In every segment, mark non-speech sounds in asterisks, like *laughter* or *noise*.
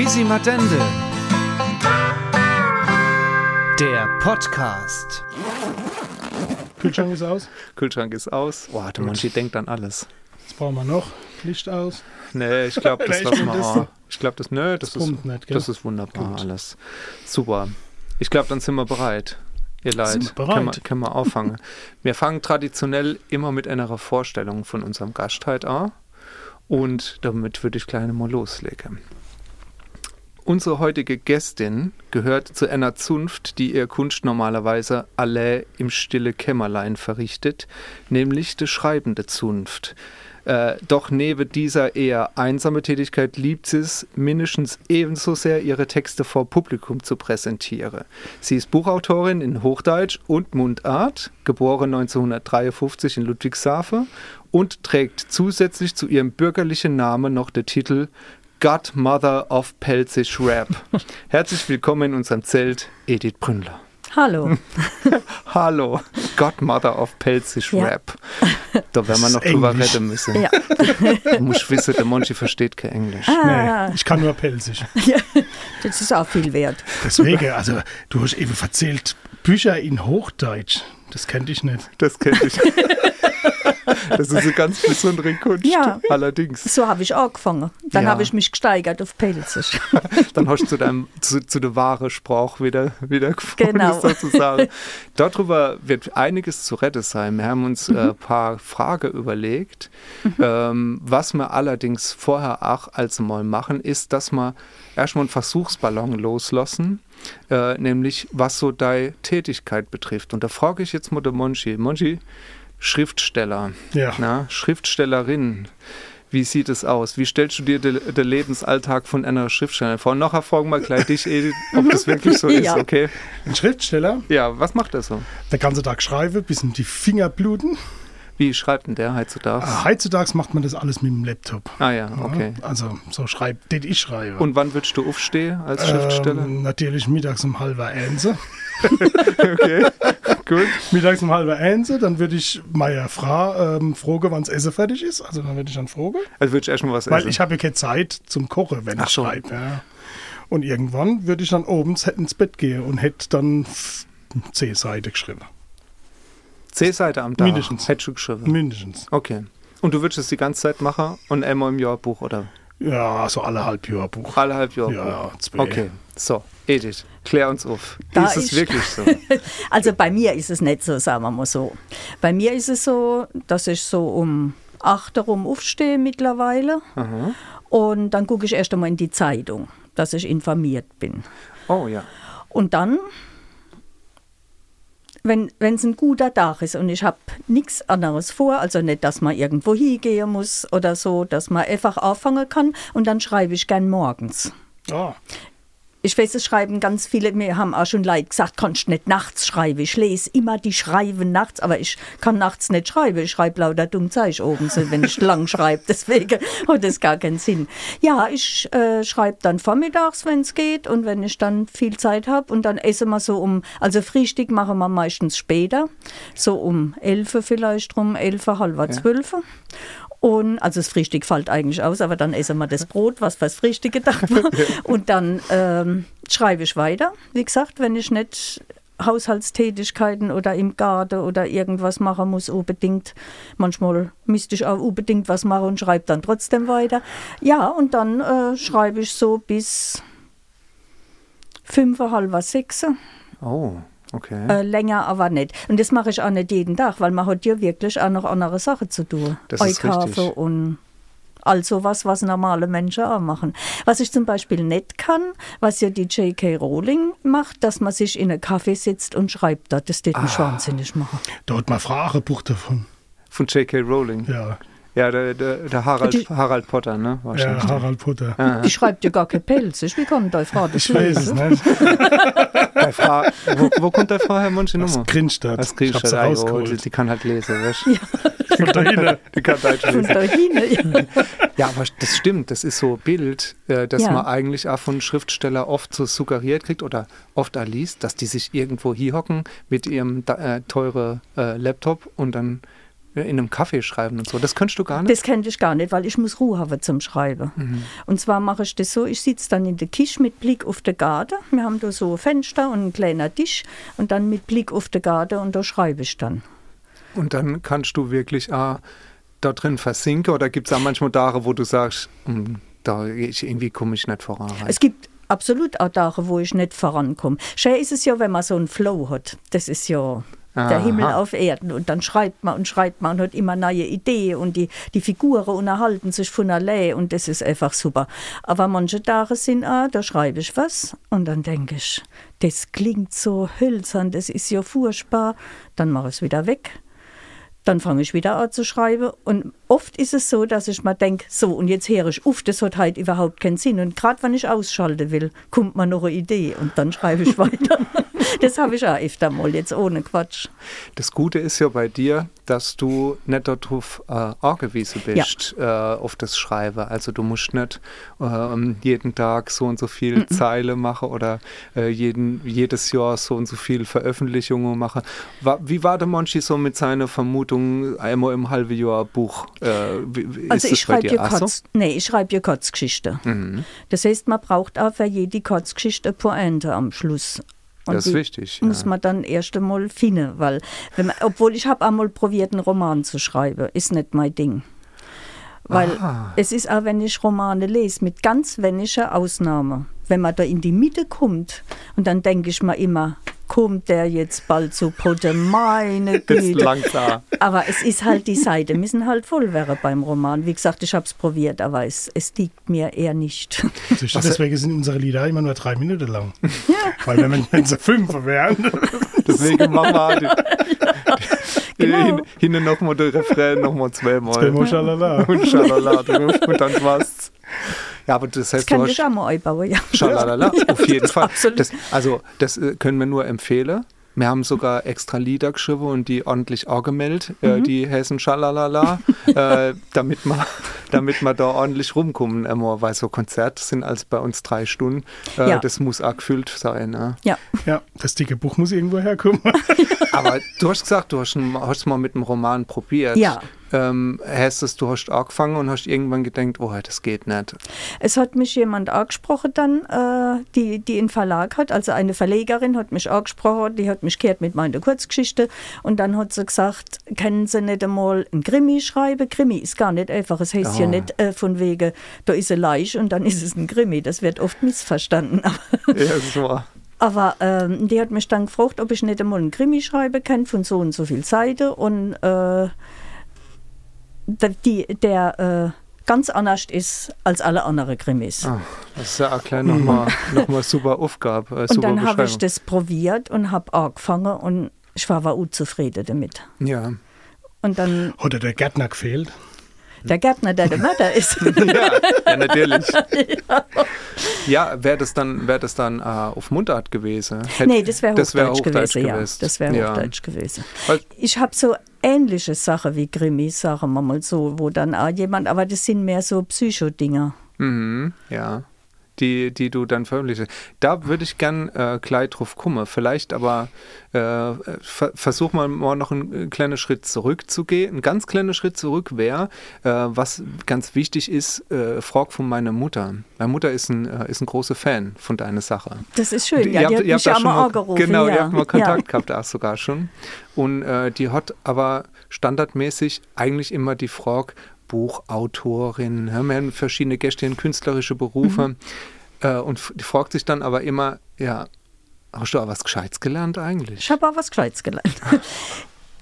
Quisimadende. Der Podcast. Kühlschrank ist aus. Kühlschrank ist aus. Boah, der Monchi denkt an alles. Was brauchen wir noch? Licht aus. Nee, ich glaube, das *laughs* lassen wir so. Ich glaube, das, nö, das, Das ist, nicht, das ist wunderbar Gut. alles. Super. Ich glaube, dann sind wir bereit. Ihr Leid. Sind wir bereit? Können wir, können wir auffangen. *laughs* wir fangen traditionell immer mit einer Vorstellung von unserem Gast heute an. Und damit würde ich gleich mal loslegen. Unsere heutige Gästin gehört zu einer Zunft, die ihr Kunst normalerweise alle im stille Kämmerlein verrichtet, nämlich die schreibende Zunft. Äh, doch neben dieser eher einsame Tätigkeit liebt sie es mindestens ebenso sehr, ihre Texte vor Publikum zu präsentieren. Sie ist Buchautorin in Hochdeutsch und Mundart, geboren 1953 in Ludwigshafen und trägt zusätzlich zu ihrem bürgerlichen Namen noch den Titel Godmother of Pelzig Rap. *laughs* Herzlich willkommen in unserem Zelt, Edith Brünnler. Hallo. *laughs* Hallo, Godmother of Pelzig Ja. Rap. Da werden wir noch drüber Englisch. reden müssen. Ja. Du musst wissen, der Monchi versteht kein Englisch. Ah, Nee, ich kann nur pelzig. *laughs* das ist auch viel wert. Deswegen, also du hast eben erzählt, Bücher in Hochdeutsch. Das kannte ich nicht. Das kenne ich. Das ist eine ganz besondere Kunst. Ja. Allerdings. So habe ich angefangen. Dann Ja. habe ich mich gesteigert auf Pelzig. *laughs* Dann hast du zu, deinem, zu, zu der wahren Sprache wieder, wieder gefunden, Genau. *laughs* sozusagen. Darüber wird einiges zu retten sein. Wir haben uns Mhm. ein paar Fragen überlegt. Ähm, was wir allerdings vorher auch als mal machen, ist, dass wir erstmal einen Versuchsballon loslassen. Äh, nämlich was so deine Tätigkeit betrifft. Und da frage ich jetzt mal den Monchi. Monchi, Schriftsteller. Ja. Na, Schriftstellerin. Wie sieht es aus? Wie stellst du dir den Lebensalltag von einer Schriftstellerin vor? Nachher fragen wir gleich dich, Edith, ob das wirklich so *laughs* ist, Ja. okay? Ein Schriftsteller, Ja, was macht er so? der ganze Tag schreibe, bis in die Finger bluten. Wie schreibt denn der heutzutage? Ah, Heutzutage macht man das alles mit dem Laptop. Ah ja, Ja, okay. Also so schreibt, den ich schreibe. Und wann würdest du aufstehen als Schriftsteller? Ähm, natürlich mittags um halber eins. *laughs* Okay, gut. Mittags um halber eins, dann würde ich meiner Frau ähm, fragen, wann das Essen fertig ist. Also dann würde ich dann fragen. Also würde ich erstmal was Weil essen. ich habe ja keine Zeit zum Kochen, wenn Ach ich schreibe. Ja. Und irgendwann würde ich dann oben ins Bett gehen und hätte dann Seiten geschrieben. Zehn Seiten am Tag. Mindestens. Hättest du geschrieben. Mindestens. Okay. Und du würdest es die ganze Zeit machen und einmal im Jahr Buch, oder? Ja, so alle halb Jahr Buch. Alle halb Jahr Ja, Buch. zwei. Okay, so, Edith, klär uns auf. Da ist es ist- wirklich so? *laughs* Also bei mir ist es nicht so, sagen wir mal so. Bei mir ist es so, dass ich so um 8 Uhr rum aufstehe mittlerweile. Aha. Und dann gucke ich erst einmal in die Zeitung, dass ich informiert bin. Oh ja. Und dann, wenn es ein guter Tag ist und ich habe nichts anderes vor, also nicht, dass man irgendwo hingehen muss oder so, dass man einfach anfangen kann und dann schreibe ich gern morgens. Ah, Ich weiß, es schreiben ganz viele, mir haben auch schon Leute gesagt, kannst nicht nachts schreiben. Ich lese immer die Schreiben nachts, aber ich kann nachts nicht schreiben. Ich schreibe lauter dumm Zeug oben, wenn ich *laughs* lang schreibe. Deswegen hat das gar keinen Sinn. Ja, ich äh, schreibe dann vormittags, wenn es geht und wenn ich dann viel Zeit habe und dann esse wir so um, also Frühstück machen wir meistens später, so um 11 vielleicht rum, 11, halb zwölf. Und, also das Frühstück fällt eigentlich aus, aber dann essen wir das Brot, was fürs Frühstück gedacht war. *laughs* Und dann ähm, schreibe ich weiter. Wie gesagt, wenn ich nicht Haushaltstätigkeiten oder im Garten oder irgendwas machen muss, unbedingt. Manchmal müsste ich auch unbedingt was machen und schreibe dann trotzdem weiter. Ja, und dann äh, schreibe ich so bis fünf, halb sechs. Oh, okay. Äh, länger aber nicht. Und das mache ich auch nicht jeden Tag, weil man hat ja wirklich auch noch andere Sachen zu tun. Das ist richtig. und all sowas, was normale Menschen auch machen. Was ich zum Beispiel nicht kann, was ja die J.K. Rowling macht, dass man sich in einen Kaffee sitzt und schreibt dort. Das tut Ah. mich wahnsinnig machen. da hat man Frage Buch davon. Von J.K. Rowling. Ja, Ja, der, der, der Harald, Die- Harald Potter, ne? Wahrscheinlich. ja Harald Potter. Ah. Die schreibt ja gar kein Pelzig. Wie kann deine Frau das Ich weiß es nicht. Frau, wo, wo kommt der Frau Herr Monchi Was Nummer? Aus Ich Griechischer hab's Ah, jo, die, rausgeholt. die kann halt lesen, weißt du? Von da hinten. Die kann Deutsch Von lesen. da hinten. Ja. Ja, aber das stimmt. Das ist so ein Bild, äh, das Ja. man eigentlich auch von Schriftsteller oft so suggeriert kriegt oder oft auch liest, dass die sich irgendwo hier hocken mit ihrem äh, teuren äh, Laptop und dann in einem Kaffee schreiben und so. Das könntest du gar nicht? Das könnte ich gar nicht, weil ich muss Ruhe haben zum Schreiben. Mhm. Und zwar mache ich das so, ich sitze dann in der Küche mit Blick auf den Garten. Wir haben da so ein Fenster und einen kleinen Tisch und dann mit Blick auf den Garten und da schreibe ich dann. Und dann kannst du wirklich ah, da drin versinken oder gibt es auch manchmal Tage, wo du sagst, "Hm, da irgendwie komme ich nicht voran. Es gibt absolut auch Tage, wo ich nicht vorankomme. Schön ist es ja, wenn man so einen Flow hat. Das ist ja der Aha. Himmel auf Erden. Und dann schreibt man und schreibt man und hat immer neue Ideen und die, die Figuren unterhalten sich von allein und das ist einfach super. Aber manche Tage sind auch, da schreibe ich was und dann denke ich, das klingt so hölzern, das ist ja furchtbar. Dann mache ich es wieder weg. Dann fange ich wieder an zu schreiben. Und oft ist es so, dass ich mir denke, so, und jetzt höre ich auf, das hat halt überhaupt keinen Sinn. Und gerade wenn ich ausschalten will, kommt mir noch eine Idee und dann schreibe ich *laughs* weiter. Das habe ich auch öfter mal, jetzt ohne Quatsch. Das Gute ist ja bei dir, dass du nicht darauf äh, angewiesen bist, äh, auf das Schreiben. Also du musst nicht ähm, jeden Tag so und so viel Zeile machen oder äh, jeden, jedes Jahr so und so viel Veröffentlichungen machen. Wa wie war der Monchi so mit seiner Vermutung, einmal im halben Jahr Buch? Äh, wie, Also ich schreibe ja? Kurz, nee, ich schreibe ja Kurzgeschichte. Mhm. Das heißt, man braucht auch für jede Kurzgeschichte eine Pointe am Schluss. Und Das ist wichtig. muss ja. man dann erst einmal finden, weil, man, obwohl ich habe einmal probiert, einen Roman zu schreiben, ist nicht mein Ding. Weil Ah. es ist auch, wenn ich Romane lese, mit ganz wenigen Ausnahmen. Wenn man da in die Mitte kommt und dann denke ich mir immer, kommt der jetzt bald zu Potte, meine Das *laughs* ist Güte. langsam. Aber es ist halt, die Seite müssen halt voll werden beim Roman. Wie gesagt, ich habe es probiert, aber es, es liegt mir eher nicht. Deswegen sind unsere Lieder immer nur drei Minuten lang. Weil wenn, man- wenn sie fünf wären, Deswegen machen *laughs* wir die, Genau. hin, hinten nochmal der Refrain, nochmal zweimal. zweimal schalala. und Schalala und dann war's. Ja, aber das Das heißt, du kann ich hast auch mal einbauen, ja. Schalalala, *laughs* auf jeden Fall. Das, also, das äh, können wir nur empfehlen. Wir haben sogar extra Lieder geschrieben und die ordentlich angemeldet, Mhm. äh, die heißen Schalalala, *laughs* äh, damit wir damit wir da ordentlich rumkommen. Immer, weil so Konzerte sind als bei uns drei Stunden. Äh, Ja. Das muss auch gefüllt sein. Ne? Ja, Ja, das dicke Buch muss irgendwo herkommen. Aber du hast gesagt, du hast, hast mal mit einem Roman probiert. Ja. Ähm, heißt das, du hast angefangen und hast irgendwann gedacht, oh, das geht nicht. Es hat mich jemand angesprochen dann, äh, die, die einen Verlag hat, also eine Verlegerin hat mich angesprochen, die hat mich gehört mit meiner Kurzgeschichte und dann hat sie gesagt, können Sie nicht einmal ein Krimi schreiben? Krimi ist gar nicht einfach, es heißt ja Ah. nicht äh, von wegen, da ist eine Leiche und dann ist es ein Krimi, das wird oft missverstanden. Aber Ja, so. Aber ähm, die hat mich dann gefragt, ob ich nicht einmal einen Krimi schreiben kann von so und so viel Seite und äh, die, der äh, ganz anders ist als alle anderen Krimis. Ah, das ist ja auch gleich nochmal noch mal super Aufgabe. Äh, und super dann habe ich das probiert und habe angefangen und ich war, war unzufrieden damit. Ja. Und dann Oder der Gärtner gefehlt. der Gärtner, der der Mörder ist. *laughs* ja, ja, natürlich. *laughs* Ja, wäre das dann, wär das dann äh, auf Mundart gewesen? Hätt- nee, das wäre Hochdeutsch, wär Hochdeutsch gewesen, ja. gewesen. Das wäre ja. Hochdeutsch gewesen. Ich habe so ähnliche Sachen wie Krimis, sagen wir mal so, wo dann auch jemand, aber das sind mehr so Psychodinger. Mhm, ja. Die, die du dann veröffentlichst. Da würde ich gern äh, gleich drauf kommen. Vielleicht aber äh, ver versuch mal, mal noch einen äh, kleinen Schritt zurückzugehen. Ein ganz kleiner Schritt zurück wäre, äh, was ganz wichtig ist, äh, frag von meiner Mutter. Meine Mutter ist ein, äh, ist ein großer Fan von deiner Sache. Das ist schön. Ja, Ihr die habt- hat ihr mich habt da ja schon mal angerufen. Genau, ja. ihr habt mal Kontakt Ja. gehabt, auch sogar schon. Und äh, die hat aber standardmäßig eigentlich immer die Frage, Buchautorin, ja, wir haben verschiedene Gäste in künstlerische Berufe. Mhm. Äh, und fragt sich dann aber immer, ja, hast du auch was Gescheites gelernt eigentlich? Ich habe auch was Gescheites gelernt. *laughs*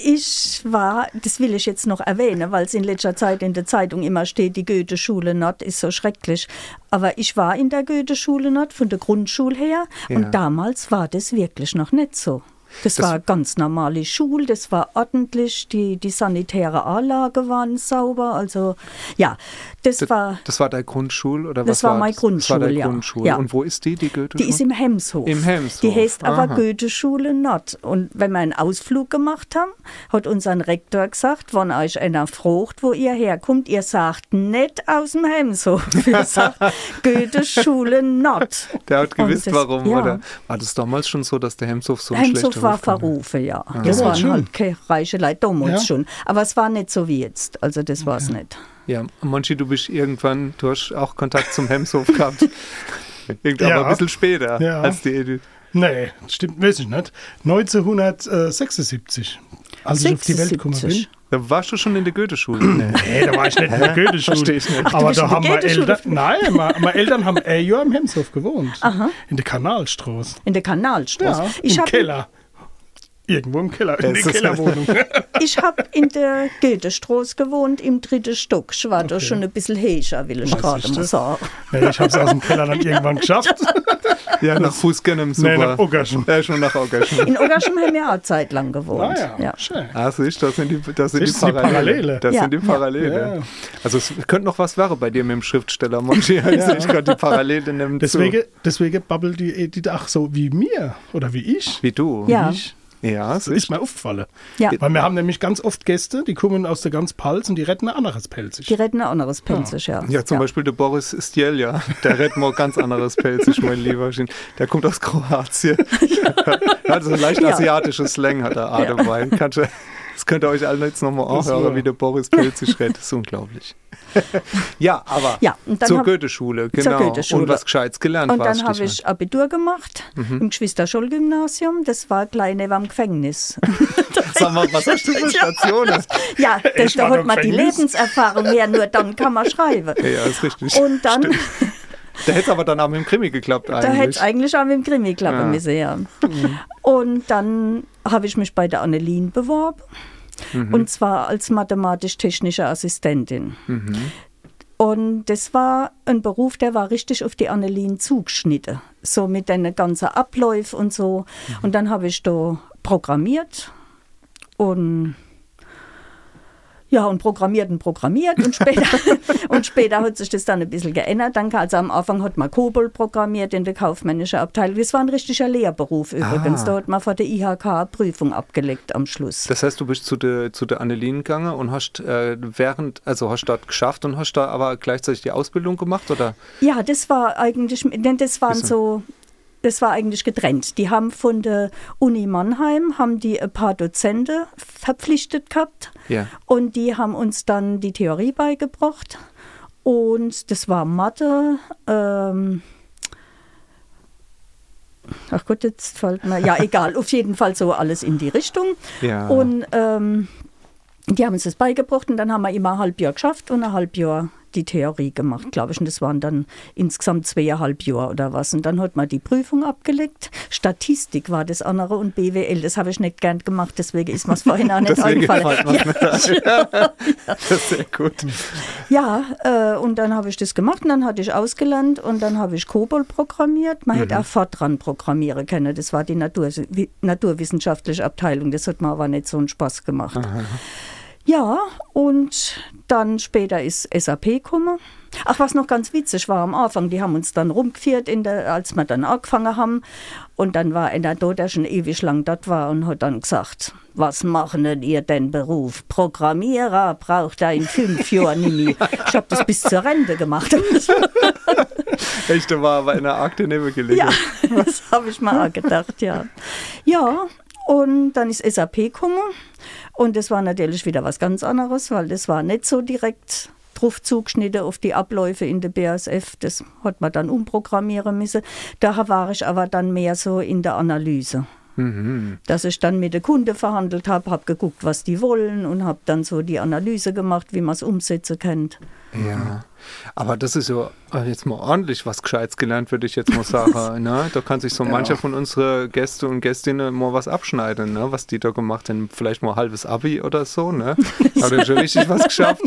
Ich war, das will ich jetzt noch erwähnen, weil es in letzter Zeit in der Zeitung immer steht, die Goethe-Schule Nord ist so schrecklich. Aber ich war in der Goethe-Schule Nord von der Grundschule her Ja. und damals war das wirklich noch nicht so. Das, Das- war ganz normale Schule, das war ordentlich, die, die sanitäre Anlage waren sauber, also ja, das, Das, war, das war deine Grundschule oder Das was war meine das? Das war deine Grundschule, ja. Grundschule. Ja. Und wo ist die, die Goethe-Schule? Die ist im Hemshof. Im Hemshof, Die heißt aber. Goethe-Schule Nord. Und wenn wir einen Ausflug gemacht haben, hat unser Rektor gesagt, wenn euch einer fragt, wo ihr herkommt, ihr sagt nicht aus dem Hemshof. *laughs* Ihr sagt Goethe-Schule Nord. Der hat gewusst, das- warum, ja. oder? War das damals schon so, dass der Hemshof so ein Hemshof schlechter Beruf war verrufen, ja. Das Damals waren schon. halt keine reiche Leute damals Ja. schon. Aber es war nicht so wie jetzt. Also das war es nicht. Ja, Monchi, du bist irgendwann, du hast auch Kontakt zum Hemshof gehabt. *laughs* Irgend, Ja. Aber ein bisschen später Ja. als die Edith. Nee, stimmt, weiß ich nicht. 1976. Als ich auf die Welt gekommen bin. 76. Da warst du schon in der Goethe-Schule. Nee. *clears throat* Nee, da war ich nicht in der Goethe-Schule. Versteh ich nicht. Aber da haben Goethe-Schule Eltern, nein, meine, Eltern haben ein Jahr im Hemshof gewohnt. In der Kanalstraße. In der Kanalstraße. Ja, ich im Keller. Irgendwo im Keller, in Das der Kellerwohnung. *laughs* ich hab in der Goethestraße gewohnt, im dritten Stock. Ich war da schon ein bisschen höher, will ich gerade mal sagen. nee, ich habe es aus dem Keller dann irgendwann geschafft. *laughs* Ja, nach Fußgängern super. Nee, nach Oggerschen. Ja, schon nach Oggerschen. In Oggerschen haben wir auch eine Zeit lang gewohnt. Ah ja, ja. schön. Ah, siehst das sind die, das sind Das die Parallele. Parallele. Das Ja. sind die Parallele. Ja. Also es könnte noch was wäre bei dir mit dem Schriftsteller, Monchi. *laughs* Also ich gerade die Parallele nehmen Deswegen, zu. deswegen babbelt die Edith auch so wie mir oder wie ich. Wie du. Ja. Ich. Ja, So ist mir aufgefallen. Ja. Weil wir haben nämlich ganz oft Gäste, die kommen aus der ganz Palz und die retten ein anderes Pelzig. Die retten ein anderes Pelzig, ja. Ja, zum Beispiel der Boris Stjelja, der redet mal ganz anderes Pelzig, mein lieber Schien. Der kommt aus Kroatien. *laughs* Also ein leicht Ja. asiatisches Slang hat er auch Ja. Kannst du- Das könnt ihr euch alle jetzt nochmal anhören, war- wie der Boris Pelzig redet. Das ist unglaublich. *laughs* ja, aber Ja, zur Goethe-Schule, genau. Goethe-Schule. Und was Gescheites gelernt Und war dann habe ich Abitur gemacht Mhm. im Geschwister-Scholl-Gymnasium. Das war gleich neben am Gefängnis. *laughs* Sag mal, was hast du für Stationen? ja, das, da war hat im man die. Lebenserfahrung her, nur dann kann man schreiben. Ja, ja, ist richtig. Und dann, Da hätte es aber dann auch mit dem Krimi geklappt da hätte es eigentlich. eigentlich auch mit dem Krimi klappen Ja. müssen, ja. Und dann habe ich mich bei der Annelien beworben. Mhm. Und zwar als mathematisch-technische Assistentin. Mhm. Und das war ein Beruf, der war richtig auf die Annelien zugeschnitten. So mit den ganzen Abläufen und so. Mhm. Und dann habe ich da programmiert und ja, und programmiert und programmiert und später, *laughs* und später hat sich das dann ein bisschen geändert. Dann, also am Anfang hat man Kobol programmiert in der kaufmännischen Abteilung. Das war ein richtiger Lehrberuf übrigens. Ah. Da hat man vor der IHK Prüfung abgelegt am Schluss. Das heißt, du bist zu der, zu der Annelien gegangen und hast äh, während, also hast dort geschafft und hast da aber gleichzeitig die Ausbildung gemacht, oder? Ja, das war eigentlich, denn das waren so, das war eigentlich getrennt. Die haben von der Uni Mannheim, haben die ein paar Dozenten verpflichtet gehabt Ja. und die haben uns dann die Theorie beigebracht und das war Mathe, ähm, Ach Gott, jetzt fällt mir. Ja, egal. Auf jeden Fall so alles in die Richtung. Ja. Und ähm, die haben uns das beigebracht und dann haben wir immer ein halb Jahr geschafft und ein halb Jahr die Theorie gemacht, glaube ich. Und das waren dann insgesamt zweieinhalb Jahre oder was. Und dann hat man die Prüfung abgelegt. Statistik war das andere und BWL. Das habe ich nicht gern gemacht, deswegen ist mir es vorhin auch *laughs* nicht eingefallen. *laughs* Das ist sehr gut. Ja, äh, und dann habe ich das gemacht und dann hatte ich ausgelernt und dann habe ich COBOL programmiert. Man hätte auch Fortran programmieren können. Das war die Natur, wi- naturwissenschaftliche Abteilung. Das hat mir aber nicht so einen Spaß gemacht. Ja, und dann später ist SAP gekommen. Ach, was noch ganz witzig war am Anfang, die haben uns dann rumgeführt, in der, als wir dann angefangen haben. Und dann war einer da, der schon ewig lang dort war und hat dann gesagt, was machen denn ihr denn Beruf? Programmierer braucht ein fünf *laughs* Jahre nicht mehr. Ich habe das bis zur Rente gemacht. *laughs* Echt, da war aber in der Akte neben gelegen. Ja, *laughs* das habe ich mal auch gedacht, ja. Ja, und dann ist SAP gekommen und das war natürlich wieder was ganz anderes, weil das war nicht so direkt drauf zugeschnitten auf die Abläufe in der BASF. Das hat man dann umprogrammieren müssen. Da war ich aber dann mehr so in der Analyse. Dass ich dann mit den Kunden verhandelt habe, habe geguckt, was die wollen und habe dann so die Analyse gemacht, wie man es umsetzen kann. Ja, aber das ist ja äh, jetzt mal ordentlich was Gescheites gelernt, würde ich jetzt mal *laughs* sagen. ne? Da kann sich so mancher von unseren Gäste und Gästinnen mal was abschneiden, ne? was die da gemacht haben. Vielleicht mal ein halbes Abi oder so. Ne? *laughs* Hat er schon richtig was geschafft.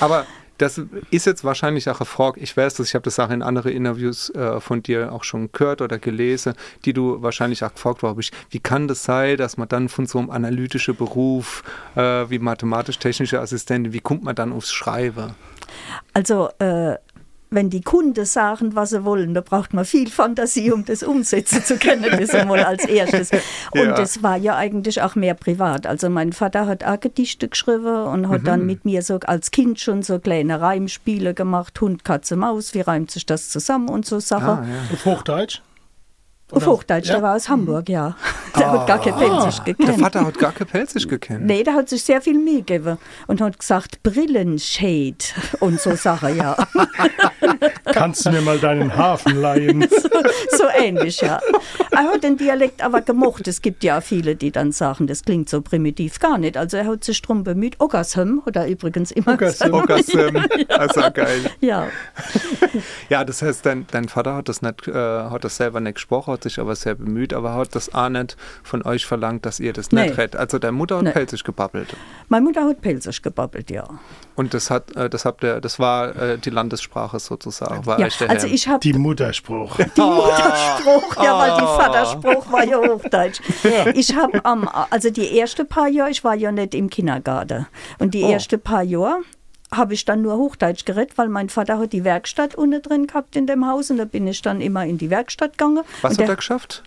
Aber das ist jetzt wahrscheinlich auch eine Frage, ich weiß das, ich habe das auch in anderen Interviews äh, von dir auch schon gehört oder gelesen, die du wahrscheinlich auch gefragt hast, wie kann das sein, dass man dann von so einem analytischen Beruf äh, wie mathematisch-technische Assistentin, wie kommt man dann aufs Schreiben? Also, äh, wenn die Kunden sagen, was sie wollen, da braucht man viel Fantasie, um das umsetzen zu können. Das einmal als erstes. *laughs* Und Ja. das war ja eigentlich auch mehr privat. Also mein Vater hat auch Gedichte geschrieben und hat Mhm. dann mit mir so als Kind schon so kleine Reimspiele gemacht. Hund, Katze, Maus, wie reimt sich das zusammen und so Sachen. Ah, ja. Auf Hochdeutsch? Auf Hochdeutsch, ja? der war aus Hamburg, ja. *laughs* Der hat gar kein Pelzig Der gekannt. Vater hat gar kein Pelzig gekannt. Nee, der hat sich sehr viel Mühe gegeben und hat gesagt, Brillenshade und so Sachen, ja. *laughs* Kannst du mir mal deinen Hafen leihen? *laughs* so ähnlich, ja. Er hat den Dialekt aber gemocht. Es gibt ja viele, die dann sagen, das klingt so primitiv gar nicht. Also er hat sich drum bemüht. Ogasem hat er übrigens immer gesagt. Ogasem, also geil. Ja, Ja, das heißt, dein, dein Vater hat das nicht, äh, hat das selber nicht gesprochen, hat sich aber sehr bemüht, aber hat das auch nicht von euch verlangt, dass ihr das nicht Nee. redet. Also deine Mutter hat Nee. pelzig gebabbelt. meine Mutter hat Pelzig gebabbelt, ja. Und das hat, äh, das habt ihr, das war äh, die Landessprache sozusagen. War ja also ich habe Die Mutterspruch. *laughs* die Mutterspruch, ja, weil Ah. die Vaterspruch war ja Hochdeutsch. Ich habe am, also die ersten paar Jahre, ich war ja nicht im Kindergarten. Und die Oh. ersten paar Jahre habe ich dann nur Hochdeutsch geredet, weil mein Vater hat die Werkstatt unten drin gehabt in dem Haus und da bin ich dann immer in die Werkstatt gegangen. Was und hat der, er geschafft?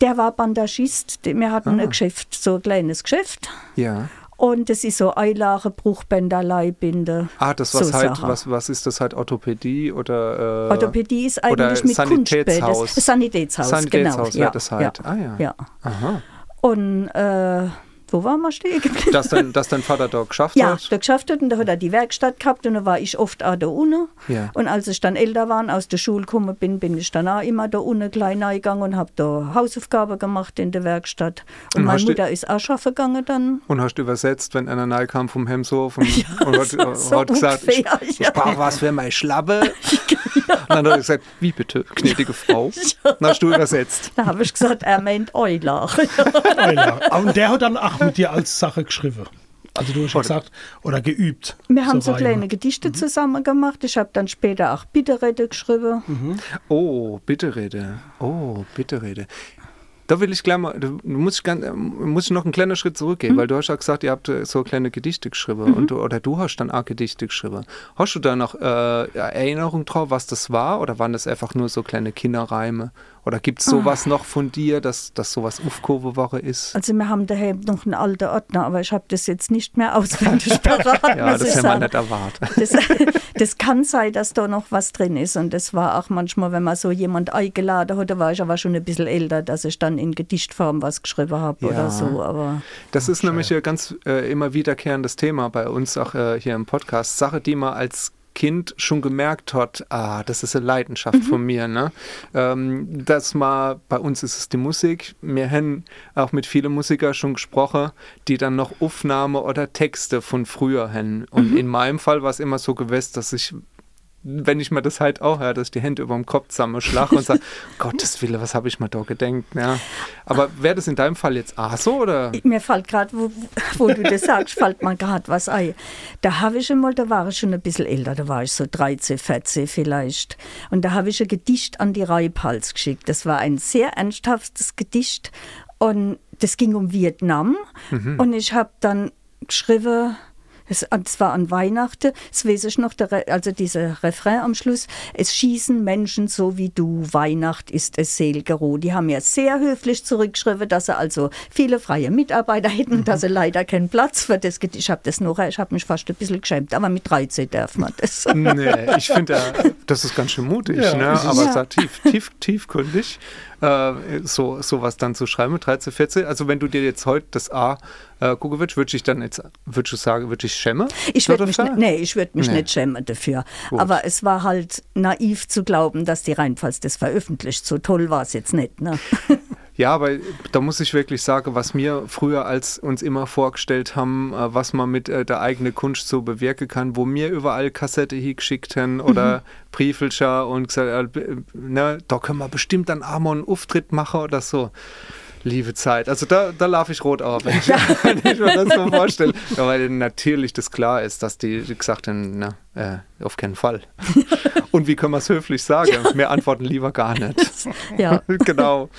der war Bandagist, wir hatten Ah. ein Geschäft, so ein kleines Geschäft. Ja. Und das ist so Eilache, Bruchbänder, Leihbinde. Ah, das so was halt, Sachen. was, was ist das halt Orthopädie oder äh, Orthopädie ist eigentlich mit. Sanitätshaus. Das Sanitätshaus, Sanitätshaus genau. wäre das halt. Ja, Ah ja. ja. Aha. Und äh, wo waren wir stehen geblieben? Dass dein, dass dein Vater da geschafft Ja, hat? der geschafft hat und da hat er die Werkstatt gehabt und da war ich oft auch da unten. Ja. Und als ich dann älter war und aus der Schule gekommen bin, bin ich dann auch immer da unten klein reingegangen und habe da Hausaufgaben gemacht in der Werkstatt. Und, Und meine Mutter ist auch schaffen gegangen dann. Und hast du übersetzt, wenn einer nahe kam vom Hemshof und, *laughs* und hat, so- so hat gesagt, ich, ungefähr, ich ja. brauche was für meine Schlappe. *laughs* Und dann hat er gesagt, wie bitte, gnädige Frau? *laughs* Dann hast du übersetzt. Da habe ich gesagt, er meint Eulach. Euler. Und der hat dann auch mit dir als Sache geschrieben. Also du hast ja gesagt, oder geübt. Wir haben so Reime. kleine Gedichte zusammen gemacht. Ich habe dann später auch Bitterrede geschrieben. Oh, Bitterrede. Oh, Bitterrede. Da will ich gleich mal, da muss ich, ganz, muss ich noch einen kleinen Schritt zurückgehen, Mhm. weil du hast ja gesagt, ihr habt äh, so kleine Gedichte geschrieben und du, oder du hast dann auch Gedichte geschrieben. Hast du da noch äh, Erinnerung drauf, was das war oder waren das einfach nur so kleine Kinderreime? Oder gibt es Ah. sowas noch von dir, dass, dass sowas Aufkurvewoche ist? Also wir haben daheim noch einen alten Ordner, aber ich habe das jetzt nicht mehr auswendig *laughs* parat, Ja, das man sagen. nicht erwartet. Das, *laughs* das kann sein, dass da noch was drin ist. Und das war auch manchmal, wenn man so jemand eingeladen hat, da war ich aber schon ein bisschen älter, dass ich dann in Gedichtform was geschrieben habe Ja. oder so. Aber Das ist nämlich ein ganz äh, immer wiederkehrendes Thema bei uns auch äh, hier im Podcast. Sache, die man als Kind schon gemerkt hat, ah, das ist eine Leidenschaft von mir. Ne? Ähm, das mal, bei uns ist es die Musik. Wir haben auch mit vielen Musikern schon gesprochen, die dann noch Aufnahme oder Texte von früher haben. Und in meinem Fall war es immer so gewesen, dass ich wenn ich mir das halt auch höre, dass ich die Hände über dem Kopf zusammenschlage und sage, *laughs* Gottes Wille, was habe ich mir da gedenkt? Ja. Aber wäre das in deinem Fall jetzt auch so? Oder? mir fällt gerade, wo, wo du das sagst, *laughs* fällt mir gerade was ein. Da habe ich einmal, da war ich schon ein bisschen älter, da war ich so 13, 14 vielleicht. Und da habe ich ein Gedicht an die Reibhals geschickt. Das war ein sehr ernsthaftes Gedicht und das ging um Vietnam. Und ich habe dann geschrieben, es, es war an Weihnachten, das weiß ich noch, der, also dieser Refrain am Schluss. Es schießen Menschen so wie du, Weihnacht ist es Seelgeruh. Die haben ja sehr höflich zurückgeschrieben, dass sie also viele freie Mitarbeiter hätten, dass sie leider keinen Platz für das Gedicht. Ich habe das noch, ich habe mich fast ein bisschen geschämt, aber mit 13 darf man das. Nee, ich finde, das ist ganz schön mutig, Ja, ne? aber Ja. es war tief, tief, tiefgründig, äh, so sowas dann zu schreiben mit 13, 14. Also wenn du dir jetzt heute das A äh, gucken würdest, würde ich dann jetzt, würdest du sagen, würde ich schämen? Ich würde mich, nicht, nee, ich würd mich Nee. nicht schämen dafür. Gut. Aber es war halt naiv zu glauben, dass die Rheinpfalz das veröffentlicht. So toll war es jetzt nicht. Ne? *laughs* Ja, aber da muss ich wirklich sagen, was mir früher als uns immer vorgestellt haben, äh, was man mit äh, der eigenen Kunst so bewirken kann, wo mir überall Kassette hingeschickt haben oder Briefelscher und gesagt, äh, ne, da können wir bestimmt einen Auftritt machen oder so. Liebe Zeit. Also da, da laufe ich rot auf, wenn ich, *laughs* *laughs* wenn ich mir das so vorstelle. Ja, weil natürlich das klar ist, dass die gesagt haben, na, äh, auf keinen Fall. *laughs* Und wie können wir es höflich sagen? Wir antworten lieber gar nicht. Ja. genau.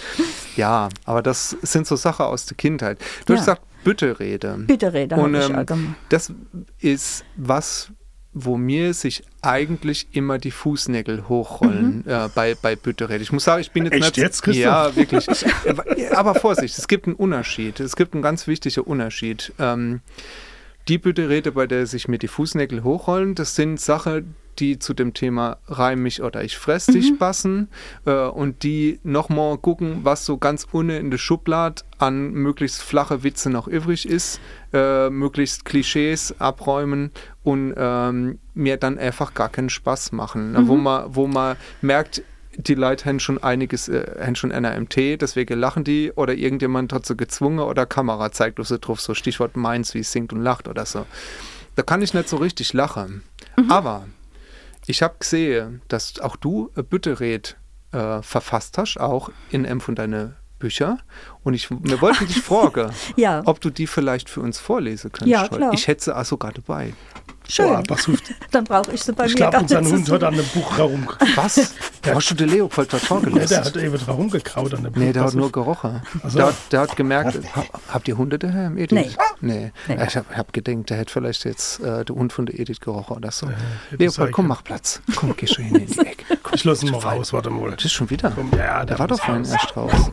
Ja, aber das sind so Sachen aus der Kindheit. Du hast Ja. gesagt, Bütterede. Bitterrede Und ähm, das ist was, wo mir sich eigentlich immer die Fußnägel hochrollen äh, bei, bei Bütterede. Ich muss sagen, ich bin jetzt Echt nicht... jetzt, Christoph? Ja, wirklich. *laughs* aber Vorsicht, es gibt einen Unterschied. Es gibt einen ganz wichtigen Unterschied. Ähm, die Bütterede, bei der sich mir die Fußnägel hochrollen, das sind Sachen, die zu dem Thema reim mich oder ich fress dich passen äh, und die nochmal gucken, was so ganz unten in der Schublade an möglichst flache Witze noch übrig ist, äh, möglichst Klischees abräumen und ähm, mir dann einfach gar keinen Spaß machen. Ne? Wo, man, wo man merkt, die Leute haben schon einiges, äh, haben schon NRMT, deswegen lachen die oder irgendjemand hat so gezwungen oder Kamera zeigt so drauf, so Stichwort Mainz, wie es singt und lacht oder so. Da kann ich nicht so richtig lachen. Aber ich habe gesehen, dass auch du ein Büttered äh, verfasst hast, auch in einem von deinen Bücher. Und ich wir wollten dich fragen, *laughs* Ja. ob du die vielleicht für uns vorlesen könntest. Ja, klar. Ich hätte sie auch sogar dabei. Schön. Boah. *laughs* Dann brauche ich sie bei Ich mir glaube, gar unser Hund hat an einem Buch herum. *laughs* Was? Hast du den Leopold dort Nee, vorgelesen? der hat eben herumgekraut an dem Buch. Nee, der hat nur gerochen. So. Der, hat- der hat gemerkt, ha, habt ihr Hunde daheim, Edith? Nee. Nee. Nee. Ich habe hab gedacht, der hätte vielleicht jetzt äh, der Hund von der Edith gerochen oder so. hätte Leopold, komm, mach Platz. Komm, geh schon hin in die Ecke. Komm, Ich lasse ihn mal raus, warte mal. Das ist schon wieder. Komm, ja, der der war doch vorhin erst raus.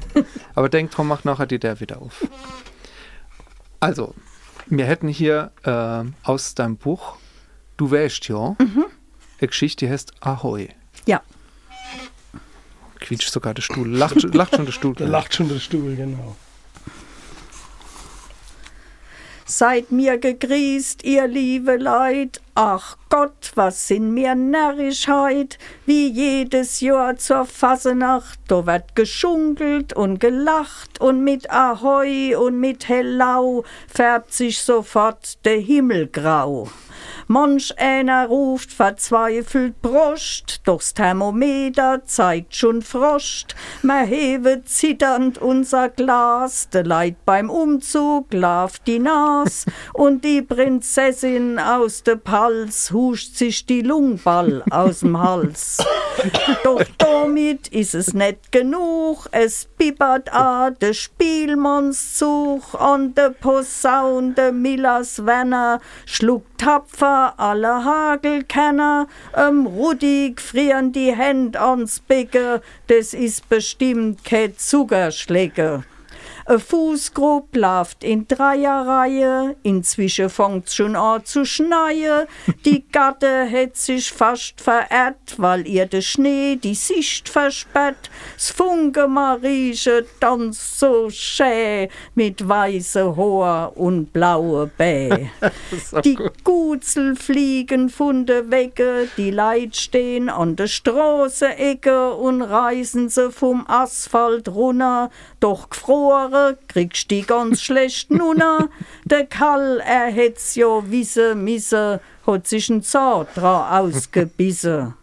Aber denk dran, nachher die der wieder auf. Also, wir hätten hier äh, aus deinem Buch Du wärst ja Mhm. eine Geschichte, die heißt Ahoi. Ja. Quietscht sogar der Stuhl. Lacht, lacht schon der Stuhl. *laughs* Da lacht schon der Stuhl, genau. Seid mir gegrüßt, ihr liebe Leid. Ach Gott, was sind mir Närrischheit. Wie jedes Jahr zur Fasenacht, da wird geschunkelt und gelacht und mit Ahoi und mit Hellau färbt sich sofort der Himmel grau. Manch einer ruft verzweifelt Brust, doch's Thermometer zeigt schon Frost. Man hevet zitternd unser Glas, de Leid beim Umzug lauft die Nas *laughs* und die Prinzessin aus de Pals huscht sich die Lungball aus'm Hals. *laughs* Doch damit ist es net genug, es bibbert a de Spielmannszug. An de Posaun de Millers Wenner schluckt tapfer alle Hagelkenner, ähm Rudi frieren die Hände ans Becke, das ist bestimmt kein Zuckerschlecke. Fußgrub läuft in Dreierreihe, inzwischen fängt's schon an zu schneien. Die Gatte hat sich fast verirrt, weil ihr der Schnee die Sicht versperrt. S Funke Marieche tanzt so schä mit weiße Haar und blaue Bä. *laughs* Die Gutzel fliegen von der Wecke, die Leid stehen an der Straße-Ecke und reißen sie vom Asphalt runter. Doch gefroren kriegst die ganz *laughs* schlecht nunna. Der Kall, er hätt's ja wisse misse, hat sich ein Zahn dran ausgebissen.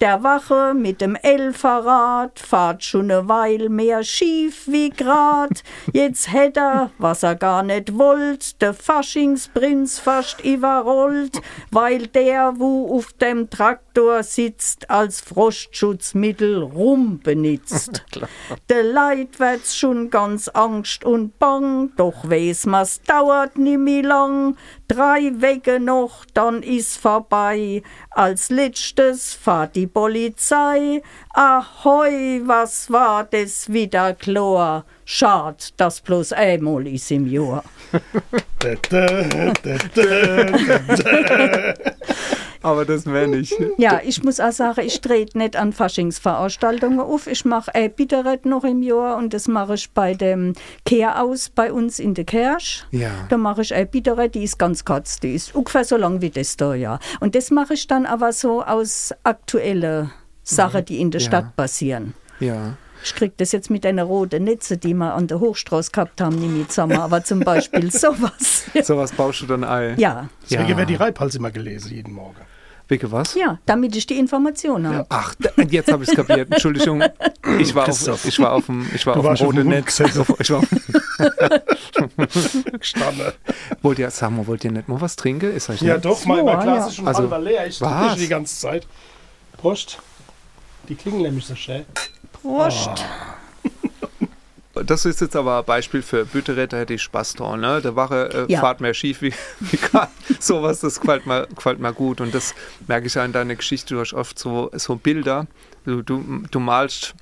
Der Wache mit dem Elferrad fahrt schon eine Weile mehr schief wie grad. Jetzt hätt er, was er gar nicht wollt, der Faschingsprinz fast überrollt, weil der, wo auf dem Traktor sitzt, als Frostschutzmittel rum benutzt. *laughs* Der Leid wird's schon ganz Angst und Bang, doch weiß man's dauert nimmer lang. Drei Wege noch, dann ist vorbei. Als letztes fahrt die Polizei. Ahoi, was war das wieder Chlor? Schad, dass bloß einmal ist im Jahr. *laughs* *laughs* Aber das wäre nicht. Ja, ich muss auch sagen, ich trete nicht an Faschingsveranstaltungen auf. Ich mache ein Bitteret noch im Jahr und das mache ich bei dem Kehraus bei uns in der Kirche. Ja. Da mache ich ein Bitteret, die ist ganz kurz, die ist ungefähr so lang wie das da, ja. Und das mache ich dann aber so aus aktuellen Sachen, die in der Ja. Stadt passieren. Ja. Ich krieg das jetzt mit einer roten Netze, die wir an der Hochstraße gehabt haben, nicht mehr zusammen, aber zum Beispiel *laughs* sowas. Sowas baust du dann ein. Ja, Deswegen Ja. wird die Reibhals immer gelesen, jeden Morgen. Wege was? ja, damit ich die Information habe. Ach, da- jetzt habe ich es kapiert. Entschuldigung. Ich war auf, ich war auf dem, ich war Du auf dem roten Netz. Ich war auf, *laughs* wollt ihr, sag mal, wollt ihr nicht mal was trinken? Ist euch Ja, nicht? doch, mein, mein Ja, Glas ja. ist schon Also, halber leer. Ich trinke schon die ganze Zeit. Prost. Die klingen nämlich so schön. Prost. Das ist jetzt aber ein Beispiel für Bütteretter, hätte ich Spaß dran. Ne? Der Wache äh, Ja. fahrt mehr schief wie, *laughs* wie grad. Sowas, das gefällt mir, gefällt mir gut. Und das merke ich ja in deiner Geschichte. Du hast oft so, so Bilder. Du, du, du malst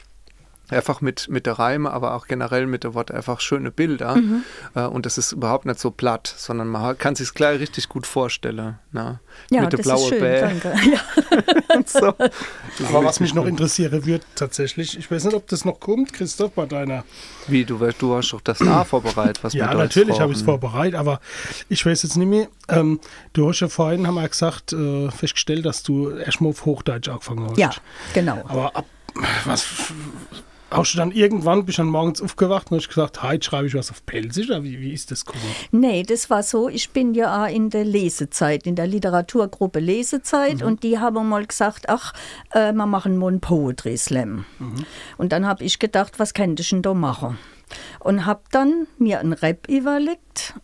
Einfach mit, mit der Reime, aber auch generell mit der Wort einfach schöne Bilder. Mhm. Äh, und das ist überhaupt nicht so platt, sondern man kann sich gleich richtig gut vorstellen. Ne? Ja, mit der ist schön, Bär danke. *laughs* Ja. so. Aber was mich noch interessieren wird, tatsächlich, ich weiß nicht, ob das noch kommt, Christoph, bei deiner. Wie, du, weißt- du hast doch das A *clears throat* vorbereitet, was Ja, natürlich habe ich es vorbereitet, aber ich weiß jetzt nicht mehr. Ähm, du hast ja vorhin, haben wir gesagt, äh, festgestellt, dass du erstmal auf Hochdeutsch angefangen hast. ja, genau. Aber ab, was, hast du dann irgendwann, bist du dann morgens aufgewacht und hast gesagt, heute schreibe ich was auf Pelsisch? Oder wie, wie ist das gekommen? Nee, das war so, ich bin ja auch in der Lesezeit, in der Literaturgruppe Lesezeit und die haben mal gesagt, ach, äh, wir machen mal einen Poetry Slam. Und dann habe ich gedacht, was könnte ich denn da machen? Und habe dann mir einen Rap überlegt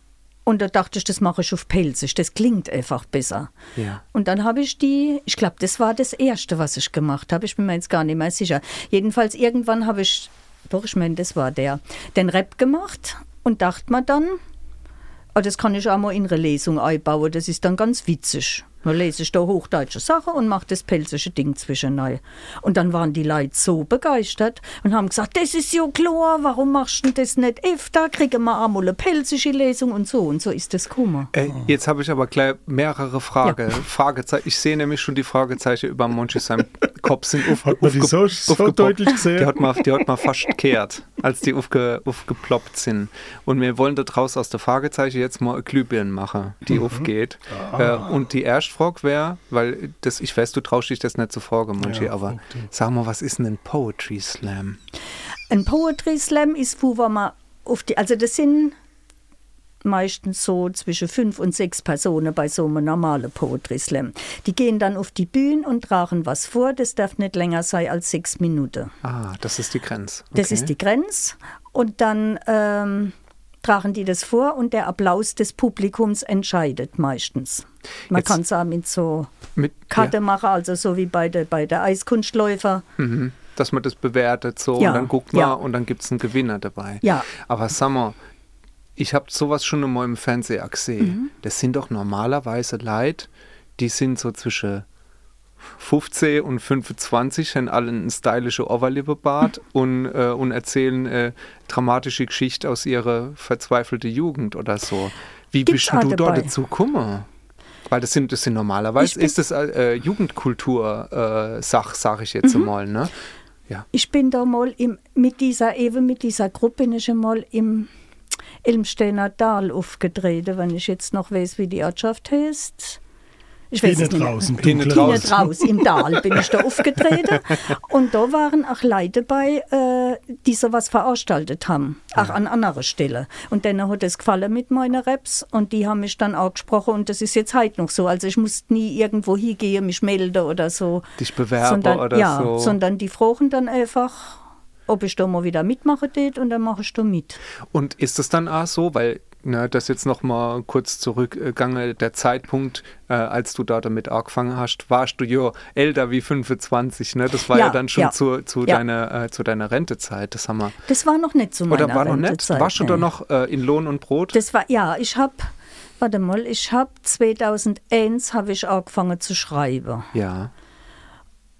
und da dachte ich, das mache ich auf Pelzig, das klingt einfach besser. Ja. Und dann habe ich die, ich glaube, das war das Erste, was ich gemacht habe. Ich bin mir jetzt gar nicht mehr sicher. Jedenfalls irgendwann habe ich, doch, ich meine, das war der, den Rap gemacht und dachte mir dann, oh, das kann ich auch mal in eine Lesung einbauen, das ist dann ganz witzig. Dann lese ich da hochdeutsche Sachen und mache das pelzische Ding zwischendurch. Und dann waren die Leute so begeistert und haben gesagt, das ist ja klar, warum machst du das nicht öfter? Kriegen wir auch mal eine pelzische Lesung und so. Und so ist das gekommen. Äh, jetzt habe ich aber gleich mehrere Frage, Fragezeichen. Ich sehe nämlich schon die Fragezeichen über Monchi seinem *laughs* Kopf sind auf, Hat die so- so deutlich gesehen? Die hat man, die hat man fast gekehrt, als die aufge, aufgeploppt sind. Und wir wollen da draus aus der Fragezeichen jetzt mal eine Glühbirne machen, die aufgeht. Äh, und die erste Frage wäre, weil das, ich weiß, du traust dich das nicht zu fragen, Monchi, Ja, aber du. sag mal, was ist denn ein Poetry Slam? Ein Poetry Slam ist, wo wir mal auf die, also das sind meistens so zwischen fünf und sechs Personen bei so einem normalen Poetry Slam. Die gehen dann auf die Bühne und tragen was vor. Das darf nicht länger sein als sechs Minuten. Ah, das ist die Grenze. Das Okay. ist die Grenze. Und dann ähm, tragen die das vor und der Applaus des Publikums entscheidet meistens. Man kann es auch mit so Mit, Karte ja. machen, also so wie bei der, bei der Eiskunstläufer. Mhm. Dass man das bewertet so Ja, und dann guckt man ja. und dann gibt es einen Gewinner dabei. Ja. Aber sag mal, ich habe sowas schon einmal im Fernseher gesehen. Mhm. Das sind doch normalerweise Leute, die sind so zwischen 15 und 25, haben alle einen stylischen Overlippenbart *laughs* und, äh, und erzählen äh, dramatische Geschichte aus ihrer verzweifelten Jugend oder so. Wie Gibt's bist du dort dazu gekommen? Weil das sind, das sind normalerweise, ist das äh, Jugendkultur-Sach, sage ich jetzt Mhm. mal, ne? Ja. Ich bin da mal im, mit dieser eben mit dieser Gruppe bin ich mal im Elmsteiner Tal aufgetreten, wenn ich jetzt noch weiß, wie die Ortschaft heißt. Ich weiß nicht draußen, dunkle draußen. Raus, im Tal bin ich da *laughs* aufgetreten. Und da waren auch Leute dabei, äh, die sowas veranstaltet haben, auch an anderer Stelle. Und denen hat es gefallen mit meinen Raps und die haben mich dann auch gesprochen und das ist jetzt heute noch so. Also ich musste nie irgendwo hingehen, mich melden oder so. Dich bewerben sondern, oder ja, so. sondern die fragen dann einfach, ob ich da mal wieder mitmachen tät und dann mache ich da mit. Und ist es dann auch so, weil ne, das jetzt noch mal kurz zurückgegangen, der Zeitpunkt, äh, als du da damit angefangen hast, warst du ja älter wie 25, ne? Das war ja, Ja, dann schon ja. zu, zu, Ja. deiner, äh, zu deiner Rentezeit. Das haben wir. Das war noch nicht zu meiner Oder war noch nicht? Warst du da noch äh, in Lohn und Brot? Das war, ja, ich habe, warte mal, ich habe 2001 habe ich angefangen zu schreiben. ja.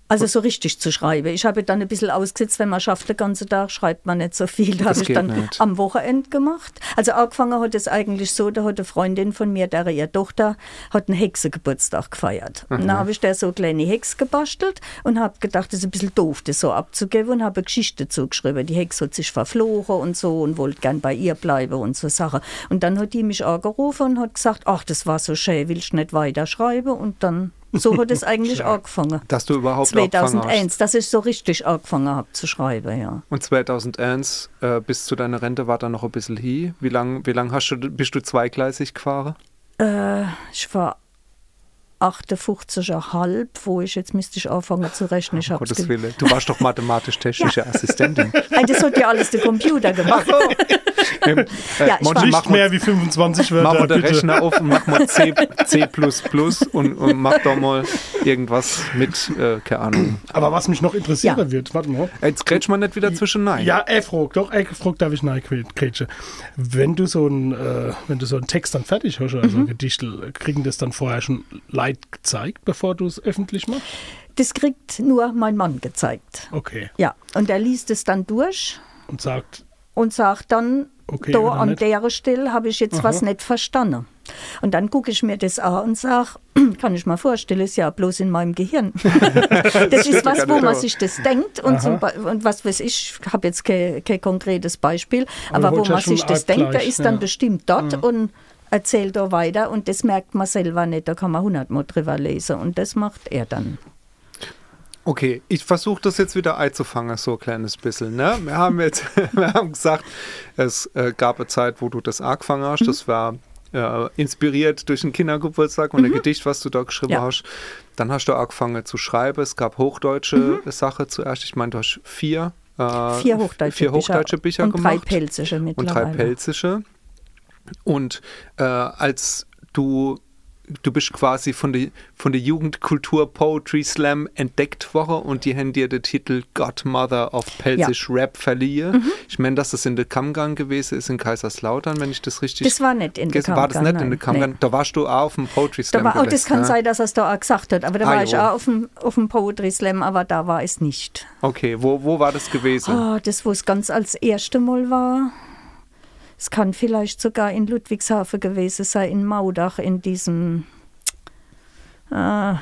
Also so richtig zu schreiben. Ich habe dann ein bisschen ausgesetzt, wenn man schafft den ganzen Tag, schreibt man nicht so viel. Da Das habe ich dann nicht. am Wochenende gemacht. Also angefangen hat es eigentlich so, da hat eine Freundin von mir, der ihre Tochter, hat einen Hexengeburtstag gefeiert. Und dann habe ich da so eine kleine Hex gebastelt und habe gedacht, das ist ein bisschen doof, das so abzugeben und habe eine Geschichte zugeschrieben. Die Hex hat sich verflogen und so und wollte gern bei ihr bleiben und so Sachen. Und dann hat die mich angerufen und hat gesagt, ach, das war so schön, willst du nicht weiterschreiben? Und dann, so hat es eigentlich *laughs* angefangen. Dass du überhaupt angefangen hast. 2001, dass ich so richtig angefangen habe zu schreiben, ja. Und 2001 äh, bis zu deiner Rente war dann noch ein bisschen hier. Wie lange wie lang hast du, bist du zweigleisig gefahren? Äh, ich war 58,5, wo ich jetzt müsste ich anfangen zu rechnen. Ich hab's Gottes Willen. Du warst doch *laughs* mathematisch-technische Assistentin. Nein, das hat ja alles der Computer gemacht. äh, Ja, ich Monchi, weiß. mach Nicht mehr wie 25 Wörter, mach mal den bitte. Rechner auf und mach mal C, *laughs* C++ und, und mach doch mal irgendwas mit, äh, keine Ahnung. Aber was mich noch interessieren Ja. wird, warte mal. Jetzt grätsch mal nicht wieder zwischen Nein. Ja, er fragt, doch, er fragt, darf ich nein Grätsche. Wenn du so ein, äh, wenn du so einen Text dann fertig hast, also Mhm. ein Gedicht, kriegen das dann vorher schon Leid gezeigt, bevor du es öffentlich machst? Das kriegt nur mein Mann gezeigt. Okay. Ja, und er liest es dann durch Und sagt, und sagt dann, Okay da an nicht? der Stelle habe ich jetzt was Aha. nicht verstanden. Und dann gucke ich mir das an und sage, *clears throat* kann ich mir vorstellen, ist ja bloß in meinem Gehirn. *laughs* das ist was, wo man sich das denkt und, zum, und was weiß ich, ich habe jetzt kein, kein konkretes Beispiel, Aber aber, wo ja man sich das denkt, der ist dann ja. Mhm. bestimmt dort und erzählt da weiter und das merkt man selber nicht, da kann man hundertmal drüber lesen und das macht er dann. Okay, ich versuche das jetzt wieder einzufangen, so ein kleines bisschen. Ne? Wir haben jetzt *laughs* wir haben gesagt, es äh, gab eine Zeit, wo du das angefangen hast. Das war äh, inspiriert durch einen Kindergeburtstag und ein Gedicht, was du da geschrieben Ja. hast. Dann hast du angefangen zu schreiben. Es gab hochdeutsche Sache zuerst. Ich meine, du hast vier, äh, Vier hochdeutsche, vier hochdeutsche Bücher, und gemacht drei pelzische und mittlerweile. drei pelzische. Und äh, als du, du bist quasi von der, von der Jugendkultur Poetry Slam entdeckt worden und die haben dir den Titel Godmother of Pelzisch Rap verliehen. Mhm. Ich meine, dass das in der Kammgang gewesen ist in Kaiserslautern, wenn ich das richtig... Das war nicht in der War das nicht in Kammgang, der Kammgang? nein. Da warst du auch auf dem Poetry Da Slam war, oh, das kann ne? sein, dass er es da auch gesagt hat, aber da Ah, war ich jo. auch auf dem, auf dem Poetry Slam, aber da war es nicht. Okay, wo, wo war das gewesen? Ah, das, wo es ganz als erste Mal war, es kann vielleicht sogar in Ludwigshafen gewesen sein, in Maudach, in diesem. Äh,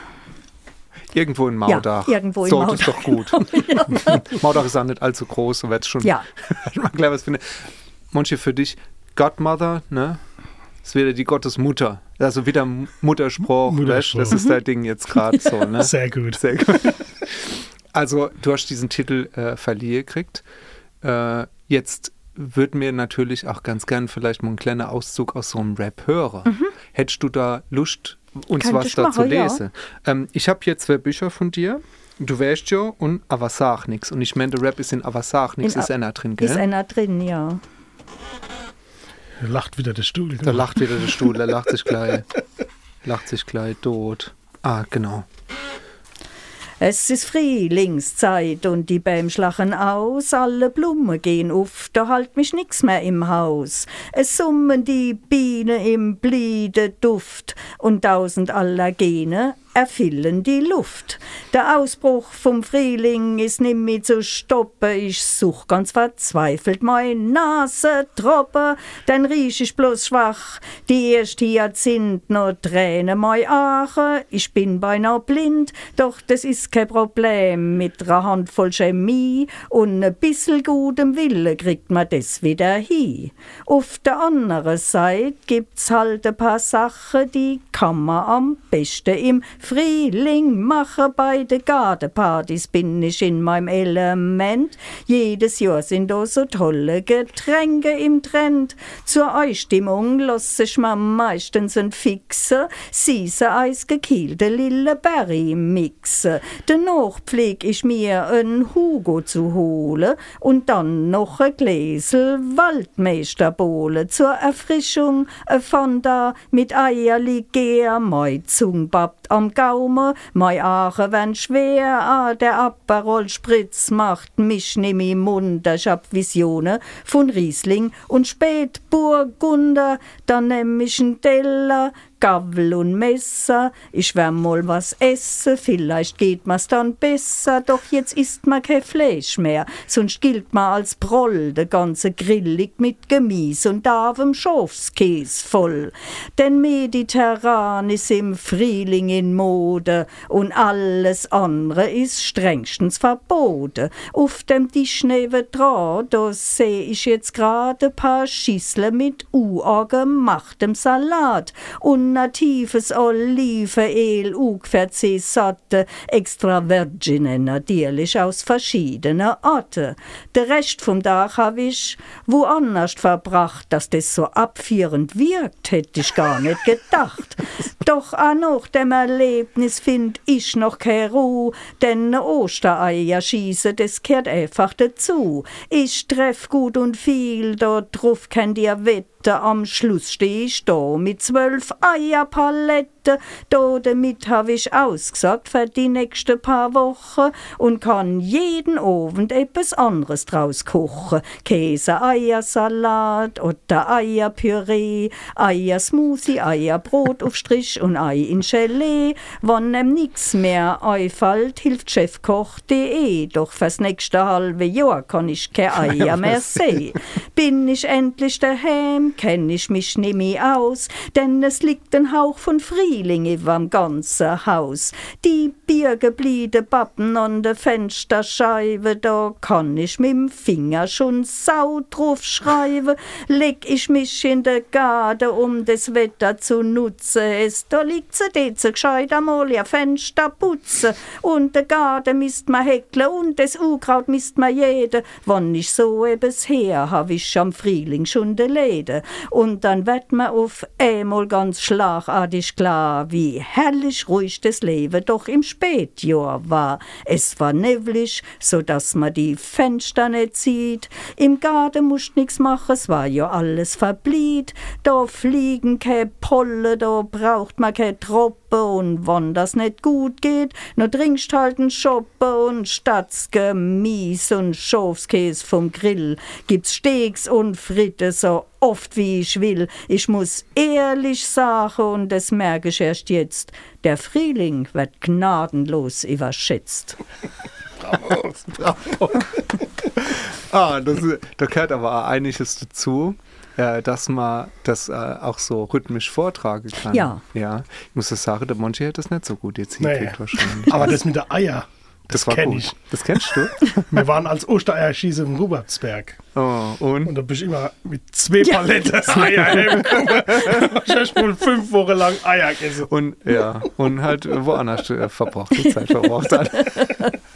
Irgendwo in Maudach. irgendwo in so, das ist Maudach, doch gut. *laughs* *laughs* Maudach ist auch nicht allzu groß und wird schon Ja. *laughs* mal gleich was finden. Manche für dich, Godmother, ne? Ist wieder die Gottesmutter. Also wieder Mutterspruch, Mutterspruch. Das ist dein Ding jetzt gerade so, ne? sehr gut. Sehr gut. Also, du hast diesen Titel äh, verliehen gekriegt. Äh, jetzt würde mir natürlich auch ganz gern vielleicht mal ein kleiner Auszug aus so einem Rap hören. Hättest du da Lust, uns was ich da zu machen, ja. lesen? Ähm, ich habe hier zwei Bücher von dir. Du weißt ja und aber sag nix. Und ich meine, der Rap ist in aber sag nix, In ist einer drin, gell? ist einer drin, ja. Da lacht wieder der Stuhl. Da lacht wieder der Stuhl, der lacht sich gleich, *laughs* lacht sich gleich tot. Ah, genau. Es ist Frühlingszeit und die Bäume schlachen aus, alle Blumen gehen auf, da halt mich nix mehr im Haus. Es summen die Bienen im Bliede Duft und tausend Allergene erfüllen die Luft. Der Ausbruch vom Frühling ist nimmer zu stoppen, ich such ganz verzweifelt mein Nase troppe, denn riech ich bloß schwach, die erste Jahrzehnt nur Tränen mei Ache, ich bin beinahe blind, doch das ist kein Problem, mit einer Handvoll Chemie und ein bissel gutem Wille kriegt man das wieder hin. Auf der anderen Seite gibt's halt ein paar Sachen, die kann man am besten im Frühling machen. Bei den Gartenpartys bin ich in meinem Element. Jedes Jahr sind da so tolle Getränke im Trend. Zur Einstimmung lasse ich mir meistens ein Fixen, süße eisgekühlte Lilleberry mixen. Danach pfleg ich mir ein Hugo zu holen und dann noch ein Gläsel Waldmeisterbowle zur Erfrischung. Ein Fanta mit Eierlikör, mei Zung babbt am Gaume, mei Ache werden schwer, ah, der Aperol Spritz macht mich nimm im Mund, ich hab Visionen von Riesling und Spätburgunder, dann nehm ich n Teller, Gabel und Messer, ich wär mal was essen, vielleicht geht mir's dann besser, doch jetzt isst ma kein Fleisch mehr, sonst gilt ma als Proll, der ganze Grill liegt mit Gemüse und davem Schafskäse voll. Denn Mediterran ist im Frühling in Mode und alles andere ist strengstens verboten. Auf dem Tisch nebendran, da seh ich jetzt gerade paar Schüsseln mit U gemachtem Salat und natives Olivenöl, ungefähr Sorte, extra Virgine natürlich aus verschiedenen Orten. Der Rest vom Tag habe ich woanders verbracht, dass das so abführend wirkt, hätte ich gar nicht gedacht. *laughs* Doch auch nach dem Erlebnis find ich noch keine Ruhe, denn Ostereier schieße, das kehrt einfach dazu. Ich treff gut und viel, dort drauf kennt ihr Wett Minuten am Schluss steh ich da mit zwölf Eierpaletten. Da damit habe ich ausgesagt für die nächsten paar Wochen und kann jeden Abend etwas anderes draus kochen. Käse, Eiersalat oder Eierpüree, Eiersmoothie, Eierbrot auf Strich und Ei in Gelee. Wann nem nix mehr einfällt, hilft chefkoch.de. Doch fürs nächste halbe Jahr kann ich keine *laughs* Eier mehr *laughs* sehen. Bin ich endlich daheim, kenn ich mich nimmi aus, denn es liegt ein Hauch von Frühling überm ganzen Haus. Die Biergebliede Bappen an der Fensterscheibe, da kann ich mit'm Finger schon sau drauf schreiben. Leg ich mich in der Garde, um das Wetter zu nutzen, es da liegt se deze gescheit einmal ihr Fenster putzen und der Garde misst ma häckle und das Unkraut misst ma jede. Wann ich so ebes her, hab ich am Frühling schon de Läde und dann wird man auf einmal ganz schlagartig klar, wie herrlich ruhig das Leben doch im Spätjahr war. Es war neblig, so dass man die Fenster nicht sieht. Im Garten musst nix machen, es war ja alles verbliet. Da fliegen keine Polle, da braucht man keine Troppe und wann das nicht gut geht, nur trinkst halt einen Schoppe und statt Gemüs und Schafskäse vom Grill gibt's Steaks und Fritte so oft wie ich will. Ich muss ehrlich sagen, und das merke ich erst jetzt, der Frühling wird gnadenlos überschätzt. Bravo. *laughs* Bravo. ah, das, da gehört aber auch einiges dazu. Äh, dass man das äh, auch so rhythmisch vortragen kann. Ja. ja. Ich muss das sagen, der Monchi hat das nicht so gut jetzt hingekriegt wahrscheinlich. Aber das mit der Eier, Das, das war kenn gut. ich. Das kennst du? *laughs* Wir waren als Ostereierschieße im Rubertsberg. Oh, und? Und da bin ich immer mit zwei Paletten *laughs* Eier heimgekommen. Ich habe wohl fünf Wochen lang Eier gegessen. Und ja, und halt woanders äh, verbraucht, die Zeit verbraucht hat. *laughs*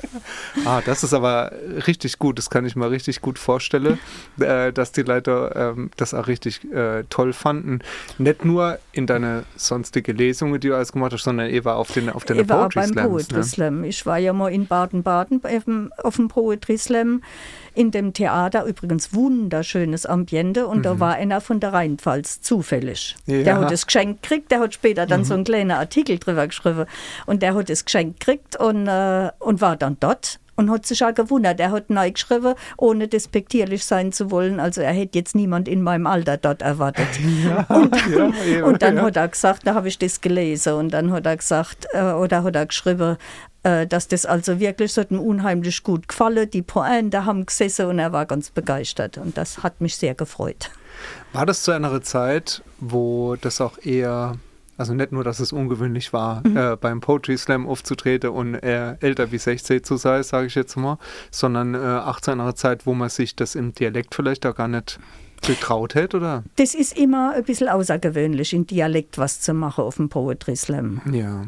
ah, das ist aber richtig gut. Das kann ich mir richtig gut vorstellen, äh, dass die Leute ähm, das auch richtig äh, toll fanden. Nicht nur in deine sonstige Lesungen, die du alles gemacht hast, sondern eben auf den auf deine Poetry beim. Poetry Ne? Slam. Ich war ja mal in Baden-Baden auf dem- auf dem Poetry Slam in dem Theater. Übrigens wunderschönes Ambiente. Und da war einer von der Rheinpfalz zufällig. Ja. Der hat das Geschenk gekriegt. Der hat später dann so einen kleinen Artikel drüber geschrieben. Und der hat das Geschenk gekriegt und, äh, und war dann dort. Und hat sich auch gewundert. Er hat neu geschrieben, ohne despektierlich sein zu wollen. Also er hätte jetzt niemand in meinem Alter dort erwartet. *laughs* und, ja, ja, und dann ja. hat er gesagt, da habe ich das gelesen und dann hat er gesagt, äh, oder hat er geschrieben, äh, dass das also wirklich so unheimlich gut gefallen. Die Pointe haben gesessen und er war ganz begeistert und das hat mich sehr gefreut. War das zu einer Zeit, wo das auch eher, also nicht nur, dass es ungewöhnlich war, Mhm. äh, beim Poetry Slam aufzutreten und äh, älter wie 16 zu sein, sage ich jetzt mal, sondern äh, auch zu einer Zeit, wo man sich das im Dialekt vielleicht auch gar nicht getraut hätte, oder? Das ist immer ein bisschen außergewöhnlich, in Dialekt was zu machen auf dem Poetry Slam. Ja.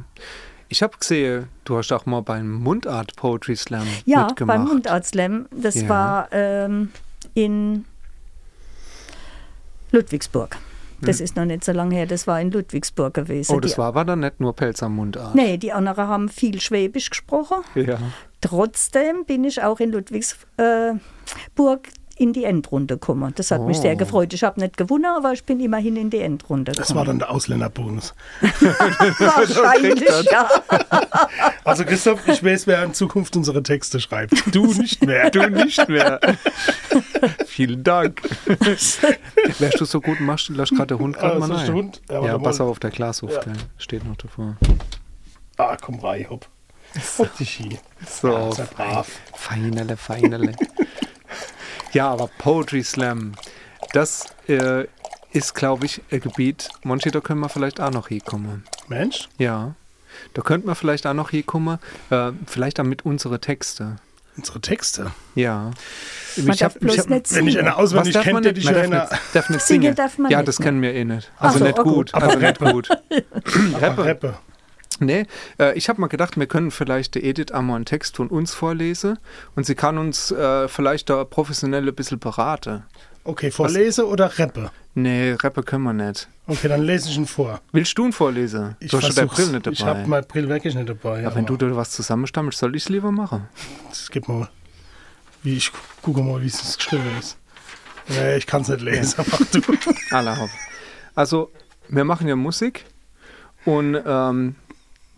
Ich habe gesehen, du hast auch mal beim Mundart Poetry Slam Ja, mitgemacht. beim Mundart Slam, das Ja. war ähm, in Ludwigsburg. Das ist noch nicht so lange her, das war in Ludwigsburg gewesen. Hm. Oh, das Die- war aber dann nicht nur Pelz am Mundart. Nee, die anderen haben viel Schwäbisch gesprochen. Ja. Trotzdem bin ich auch in Ludwigsburg in die Endrunde gekommen. Das hat mich Oh. sehr gefreut. Ich habe nicht gewonnen, aber ich bin immerhin in die Endrunde Das gekommen. war dann der Ausländerbonus. *laughs* Wahrscheinlich, ja. Also Christoph, ich weiß, wer in Zukunft unsere Texte schreibt. Du nicht mehr. Du nicht mehr. *laughs* Vielen Dank. Wärst du so gut, machst du, lass gerade der Hund gerade Ah, mal das rein. der Hund? Ja, Ja, pass auf, auf der Glashof, Ja. gell? steht noch davor. Ah, komm rein, hopp. Hopp dich hier. So, Ja, sehr brav. feinerle, feinerle. Ja, aber Poetry Slam, das äh, ist, glaube ich, ein Gebiet, Monchi, da können wir vielleicht auch noch hinkommen. Mensch, Ja, da könnte man vielleicht auch noch hinkommen, äh, vielleicht auch mit unsere Texte. Unsere Texte. Ja. Man darf bloß hab- nicht Wenn ich eine auswendig darf man kennt, hätte nicht? ich Man ja darf eine. nicht, Singen darf man ja, nicht, das ne? kennen wir eh nicht. Also so, nicht oh gut. gut. Also Aber nicht gut. Aber Rappe. Nee, äh, ich habe mal gedacht, wir können vielleicht der Edith einmal einen Text von uns vorlesen und sie kann uns äh, vielleicht da professionell ein bisschen beraten. Okay, vorlese oder Rappe? Nee, Rappe können wir nicht. Okay, dann lese ich ihn vor. Willst du ihn vorlesen? Ich du hast versuch's. Brille nicht Ich habe dabei. meine Brille wirklich nicht dabei. Ja, wenn du da was zusammenstammelst, soll ich es lieber machen. Es gibt mal. Wie ich gu- gucke mal, wie es geschrieben ist. Nee, ich kann es nicht lesen. Mach du. *laughs* Also, wir machen ja Musik und ähm,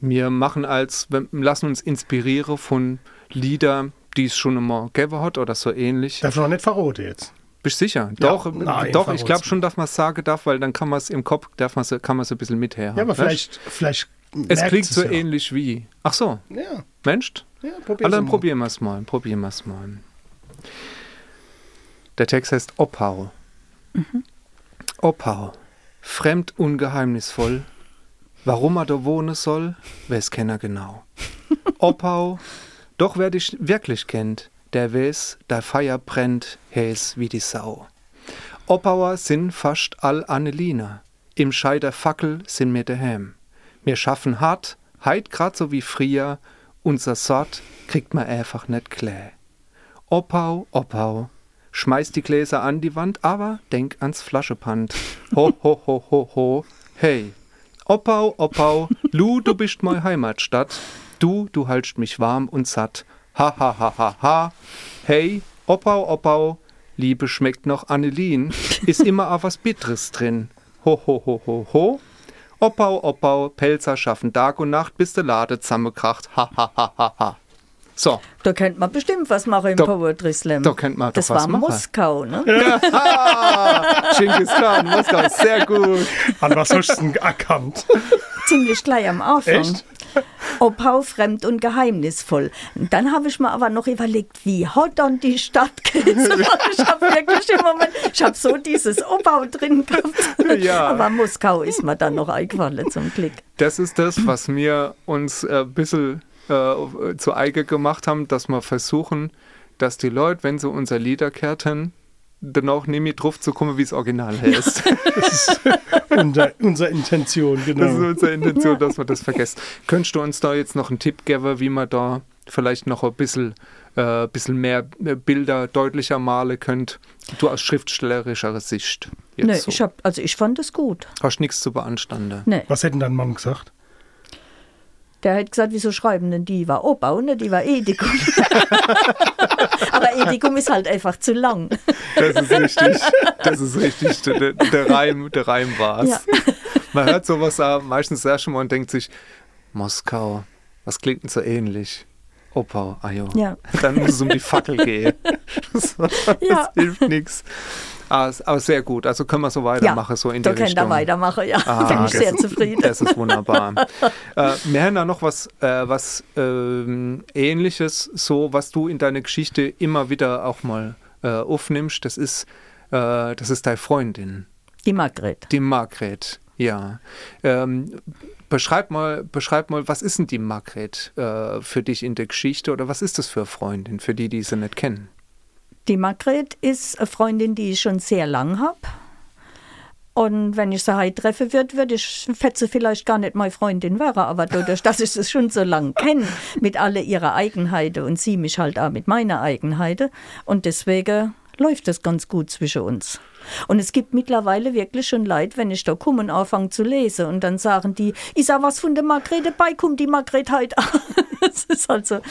wir machen als, wir lassen uns inspirieren von Lieder, die es schon immer gegeben hat oder so ähnlich. Darf noch nicht verroten jetzt. Bist du sicher? Doch, nein, doch ich glaube schon, dass man es sagen darf, weil dann kann man es im Kopf, darf man's, kann man es ein bisschen mither. Ja, aber vielleicht, vielleicht Es klingt so ja. ähnlich wie. Ach so, Ja, Mensch? ja probier's dann mal. probieren wir es mal. Probieren wir es mal. Der Text heißt Oppau. Oppau, fremd ungeheimnisvoll. Warum er da wohnen soll, weiß kenner genau. Oppau, doch wer dich wirklich kennt, der weiß, der Feier brennt, heiß wie die Sau. Oppauer sind fast all Annelina. Im Scheider Fackel sind mir daheim. Wir schaffen hart, heit grad so wie früher, unser Sort kriegt man einfach nicht klar. Oppau, Oppau, schmeiß die Gläser an die Wand, aber denk ans Flaschepand. Ho, ho, ho, ho, ho, hey. Oppau, Oppau, Lu, du bist meine Heimatstadt. Du, du haltst mich warm und satt. Ha, ha, ha, ha, ha. Hey, Oppau, Oppau, Liebe schmeckt noch Annelien, ist immer auch was Bitteres drin. Ho, ho, ho, ho, ho. Oppau, Oppau, Pelzer schaffen Tag und Nacht, bis der Lade zusammenkracht. Ha, ha, ha, ha, ha. So, Da könnte man bestimmt was machen im Da- Poetry Slam. da könnte man doch Das was war machen. Moskau, ne? Genghis *laughs* Khan, Moskau, sehr gut. An was hast du denn erkannt? Ziemlich gleich am Anfang. Echt? Oppau fremd und geheimnisvoll. Und dann habe ich mir aber noch überlegt, wie hat dann die Stadt *laughs* geheißen? Ich habe wirklich im Moment, ich habe so dieses Oppau drin gehabt. Ja. Aber Moskau ist mir dann noch eingefallen zum Glück. Das ist das, was wir uns ein bisschen äh, zu eigen gemacht haben, dass wir versuchen, dass die Leute, wenn sie unser Lieder kehrten, dann auch nicht mehr drauf zu kommen, wie es Original heißt. Unser, unsere Intention, Das ist genau. unsere Intention, dass wir das vergessen. Könntest du uns da jetzt noch einen Tipp geben, wie man da vielleicht noch ein bisschen, äh, bisschen mehr äh, Bilder deutlicher malen könnt? Du aus schriftstellerischer Sicht. Jetzt Nee, so. ich hab, also ich fand es gut. Hast nichts zu beanstanden. Nee. Was hätten dein Mann gesagt? Der hat gesagt, wieso schreiben denn die war Oppau, ne? Die war Edikum. *laughs* Aber Edikum ist halt einfach zu lang. Das ist richtig. Das ist richtig. Der, der, Reim, der Reim war's. Ja. Man hört sowas meistens sehr schon mal und denkt sich, Moskau, was klingt denn so ähnlich? Oppau, ah. Ja. Dann muss es um die Fackel gehen. *laughs* Das, das Ja. hilft nichts. Aber, aber sehr gut. Also können wir so weitermachen, so in *laughs* da die Richtung. ihr weitermachen, ja. Ah, Bin ich das sehr ist- zufrieden. Das ist wunderbar. *laughs* äh, wir haben da noch was, äh, was ähm, Ähnliches, so was du in deine Geschichte immer wieder auch mal äh, aufnimmst. Das ist, äh, das ist deine Freundin, Die Margret. die Margret. Ja. Ähm, beschreib mal, beschreib mal, was ist denn die Margret äh, für dich in der Geschichte oder was ist das für eine Freundin, für die, die sie nicht kennen? Die Margret ist eine Freundin, die ich schon sehr lang habe. Und wenn ich sie heute treffen würde, würde ich Fetze vielleicht gar nicht meine Freundin wäre, aber dadurch, dass ich sie schon so lange kenne, mit alle ihrer Eigenheiten und sie mich halt auch mit meiner Eigenheiten. Und deswegen läuft es ganz gut zwischen uns. Und es gibt mittlerweile wirklich schon Leid, wenn ich da komme und anfange zu lesen und dann sagen die, ich sag was von der Margret dabei, kommt die Margret heute. *laughs* Das ist also,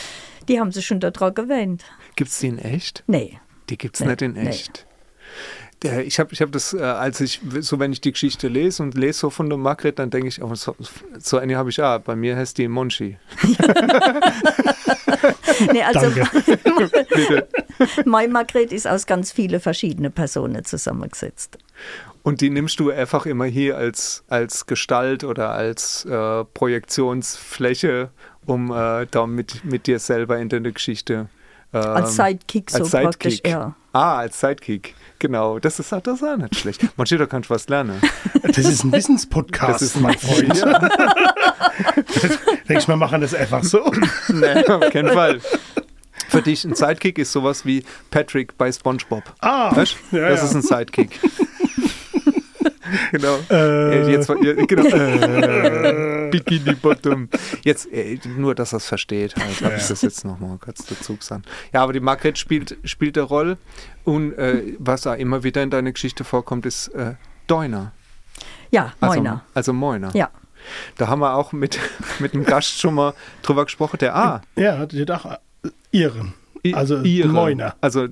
die haben sich schon daran gewöhnt. Gibt es die in echt? Nee. Die gibt es Nee, nicht in nee. echt. Der, ich habe ich hab das, äh, als ich, so wenn ich die Geschichte lese und lese so von der Margret, dann denke ich, oh, so, so eine habe ich auch. Bei mir heißt die Monchi. *laughs* Nee, also. *laughs* Mai Margret ist aus ganz vielen verschiedenen Personen zusammengesetzt. Und die nimmst du einfach immer hier als, als Gestalt oder als äh, Projektionsfläche, um äh, da mit, mit dir selber in deine Geschichte. Ähm, Als Sidekick so als praktisch, Sidekick. ja. Ah, als Sidekick. Genau. Das ist, das auch nicht schlecht. Manche, da kannst du was lernen. Das ist ein Wissenspodcast, Das ist mein Freund. Ja. *laughs* Denkst du, wir machen das einfach so? *laughs* nee, auf keinen Fall. Für dich ein Sidekick ist sowas wie Patrick bei SpongeBob. Ah, Weißt? ja, das ja. ist ein Sidekick. *laughs* genau. Äh. Jetzt, ja, genau. *laughs* Äh, Bikini Bottom. Jetzt, äh, nur, dass er es versteht. Halt, habe ich das jetzt nochmal kurz dazu gesagt. Ja, aber die Margret spielt, spielt eine Rolle. Und äh, was auch immer wieder in deiner Geschichte vorkommt, ist äh, Deuner. Ja, Also, Moiner. Also Moiner. Ja. Da haben wir auch mit, *laughs* mit dem Gast schon mal drüber gesprochen. Der A. Ja, die hat auch äh, ihren. I- Also ihre. Moiner. Also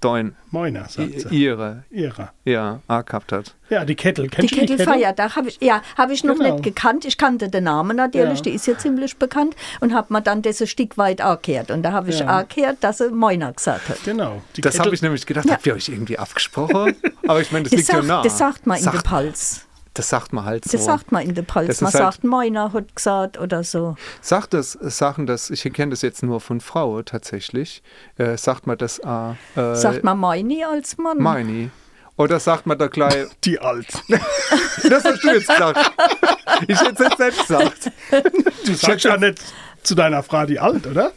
Deun. Moiner, sagt I- sie. Ihre. Ihrer. Ja, A gehabt hat. Ja, die Kettel. Die Kennst die Kettel? Kettelfeiertag habe ich, ja, habe ich noch Genau. nicht gekannt. Ich kannte den Namen natürlich, Ja. die ist ja ziemlich bekannt und habe mir dann das ein Stück weit angehört. Und da habe ich Ja. angehört, dass sie Moiner gesagt hat. Genau. Die Das Kettel- habe ich nämlich gedacht, Ja. habt ihr euch irgendwie abgesprochen? Aber ich meine, das, Das liegt ja sagt, nah. das sagt man in Sagt- Pals. Das sagt man halt so. Das sagt man in der. Das Man halt- sagt, Moiner hat gesagt oder so. Sagt das, sagen das, ich kenne das jetzt nur von Frau tatsächlich, äh, sagt man das äh, äh, Sagt man Meini als Mann? Meini? Oder sagt man da gleich, *laughs* Die alt. *laughs* das hast du jetzt gesagt. Ich hätte es jetzt selbst gesagt. Du sagst ja nicht zu deiner Frau die alt, oder?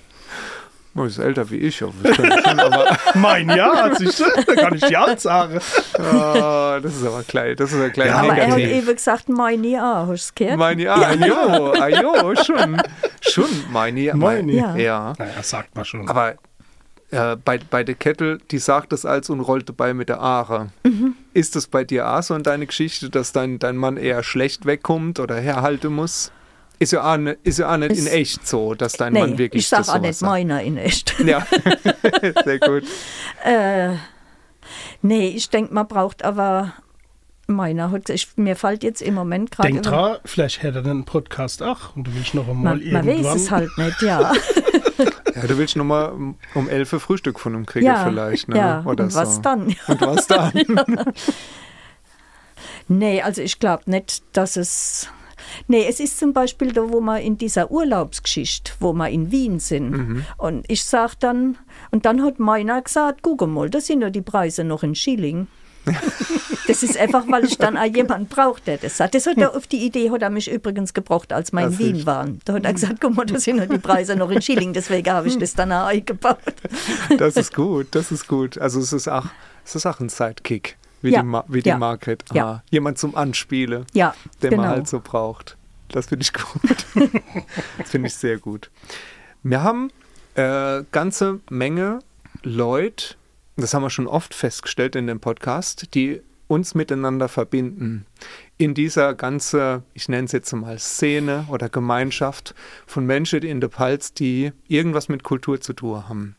Oh, ist älter wie ich, schon, aber *laughs* Mein ja, siehst du? Da kann ich die sagen. oh, das ist aber klein, das ist ja klein Ja, Aber er hat eben gesagt, Meini auch. Hast du es gehört? Meini, ah, jo, ah, jo, schon, schon, Meini, Meini. Ja. ja. Naja, sagt man schon. Aber äh, bei, bei der Kettel, die sagt das als und rollt dabei mit der Aare. Mhm. Ist das bei dir auch so in deiner Geschichte, dass dein, dein Mann eher schlecht wegkommt oder herhalten muss? Ist ja auch nicht, ist ja auch nicht in echt so, dass dein nee, Mann wirklich ich sage das auch nicht. Meiner in echt. *laughs* Ja, *laughs* sehr gut. Äh, nee, ich denke, man braucht aber Meiner. Ich, mir fällt jetzt im Moment gerade. Denk dran, vielleicht hätte er einen Podcast auch und du willst noch einmal Man, man irgendwann. weiß es halt nicht, ja. *laughs* Ja, du willst nochmal um, um 11 Uhr Frühstück von ihm kriegen ja, vielleicht, ne? ja. Oder und so. was dann? Und was dann? Nee, also ich glaube nicht, dass es. Nee, es ist zum Beispiel da, wo wir in dieser Urlaubsgeschichte, wo wir in Wien sind. Mhm. Und ich sag dann, und dann hat meiner gesagt, guck mal, das sind ja die Preise noch in Schilling. *laughs* das ist einfach, weil ich dann auch jemand braucht, der das sagt. Das hat er auf die Idee, hat er mich übrigens gebraucht, als wir in Das Wien ist- waren. Da hat er gesagt, guck mal, das sind ja die Preise noch in Schilling, deswegen habe ich das dann auch eingebaut. Das ist gut, das ist gut. Also es ist auch, es ist auch ein Sidekick, wie Ja, die, Ma wie die ja, Margret. Ah, ja. Jemand zum Anspielen, Ja, den genau. man halt so braucht. Das finde ich gut. *laughs* das finde ich sehr gut. Wir haben äh, ganze Menge Leute, das haben wir schon oft festgestellt in dem Podcast, die uns miteinander verbinden. In dieser ganze, ich nenne es jetzt mal Szene oder Gemeinschaft von Menschen in der Pfalz, die irgendwas mit Kultur zu tun haben.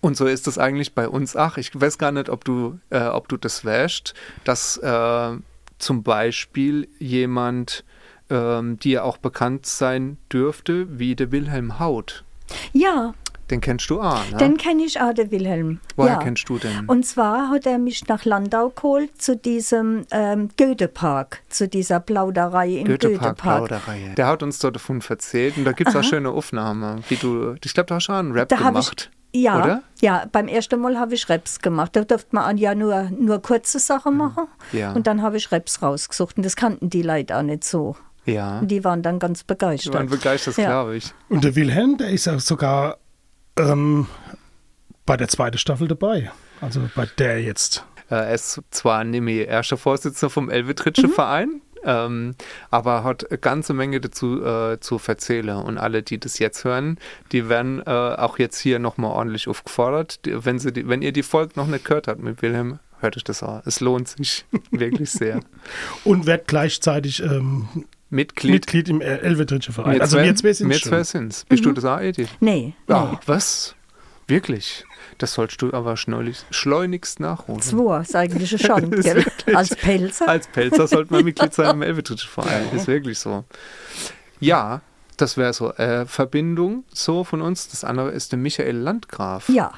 Und so ist es eigentlich bei uns. Ach, ich weiß gar nicht, ob du, äh, ob du das wäscht, dass äh, zum Beispiel jemand ähm, dir auch bekannt sein dürfte, wie der Wilhelm Haut. Ja, Den kennst du auch, ne? den kenne ich auch, der Wilhelm. Woher ja. kennst du den? Und zwar hat er mich nach Landau geholt zu diesem ähm, Goethe-Park, zu dieser Plauderei im Goethe-Park Goethe-Park. Plauderei. Der hat uns dort davon erzählt und da gibt es auch schöne Aufnahmen, wie du, ich glaube, du hast schon einen Rap Da gemacht. Ja, oder? ja, beim ersten Mal habe ich Raps gemacht. Da durfte man ja nur, nur kurze Sachen machen. Mhm. Ja. Und dann habe ich Raps rausgesucht. Und das kannten die Leute auch nicht so. Ja. Und die waren dann ganz Die begeistert. waren begeistert, Ja. glaube ich. Und der Wilhelm, der ist ja sogar ähm, bei der zweiten Staffel dabei. Also bei der jetzt. Äh, Er ist zwar nicht mehr erster Vorsitzender vom Elvetritsche Verein, ähm, aber hat eine ganze Menge dazu äh, zu erzählen. Und alle, die das jetzt hören, die werden äh, auch jetzt hier nochmal ordentlich aufgefordert. Die, wenn, sie die, wenn ihr die Folge noch nicht gehört habt mit Wilhelm, hört euch das an. Es lohnt sich *laughs* wirklich sehr. Und wird gleichzeitig ähm, Mitglied. Mitglied im El- Elvetritsche Verein. Also wir zwei sind. Bist du das auch, Edith? nee, nee. Ah, was? Wirklich? Das sollst du aber schleunigst, nachholen. Zwei ist eigentlich *laughs* Das ist gell? wirklich- Als Pelzer. Als Pelzer sollte man Mitglied sein im *laughs* Elvetritschen Verein. Ist wirklich so. Ja, das wäre so. Äh, Verbindung so von uns. Das andere ist der Michael Landgraf. ja,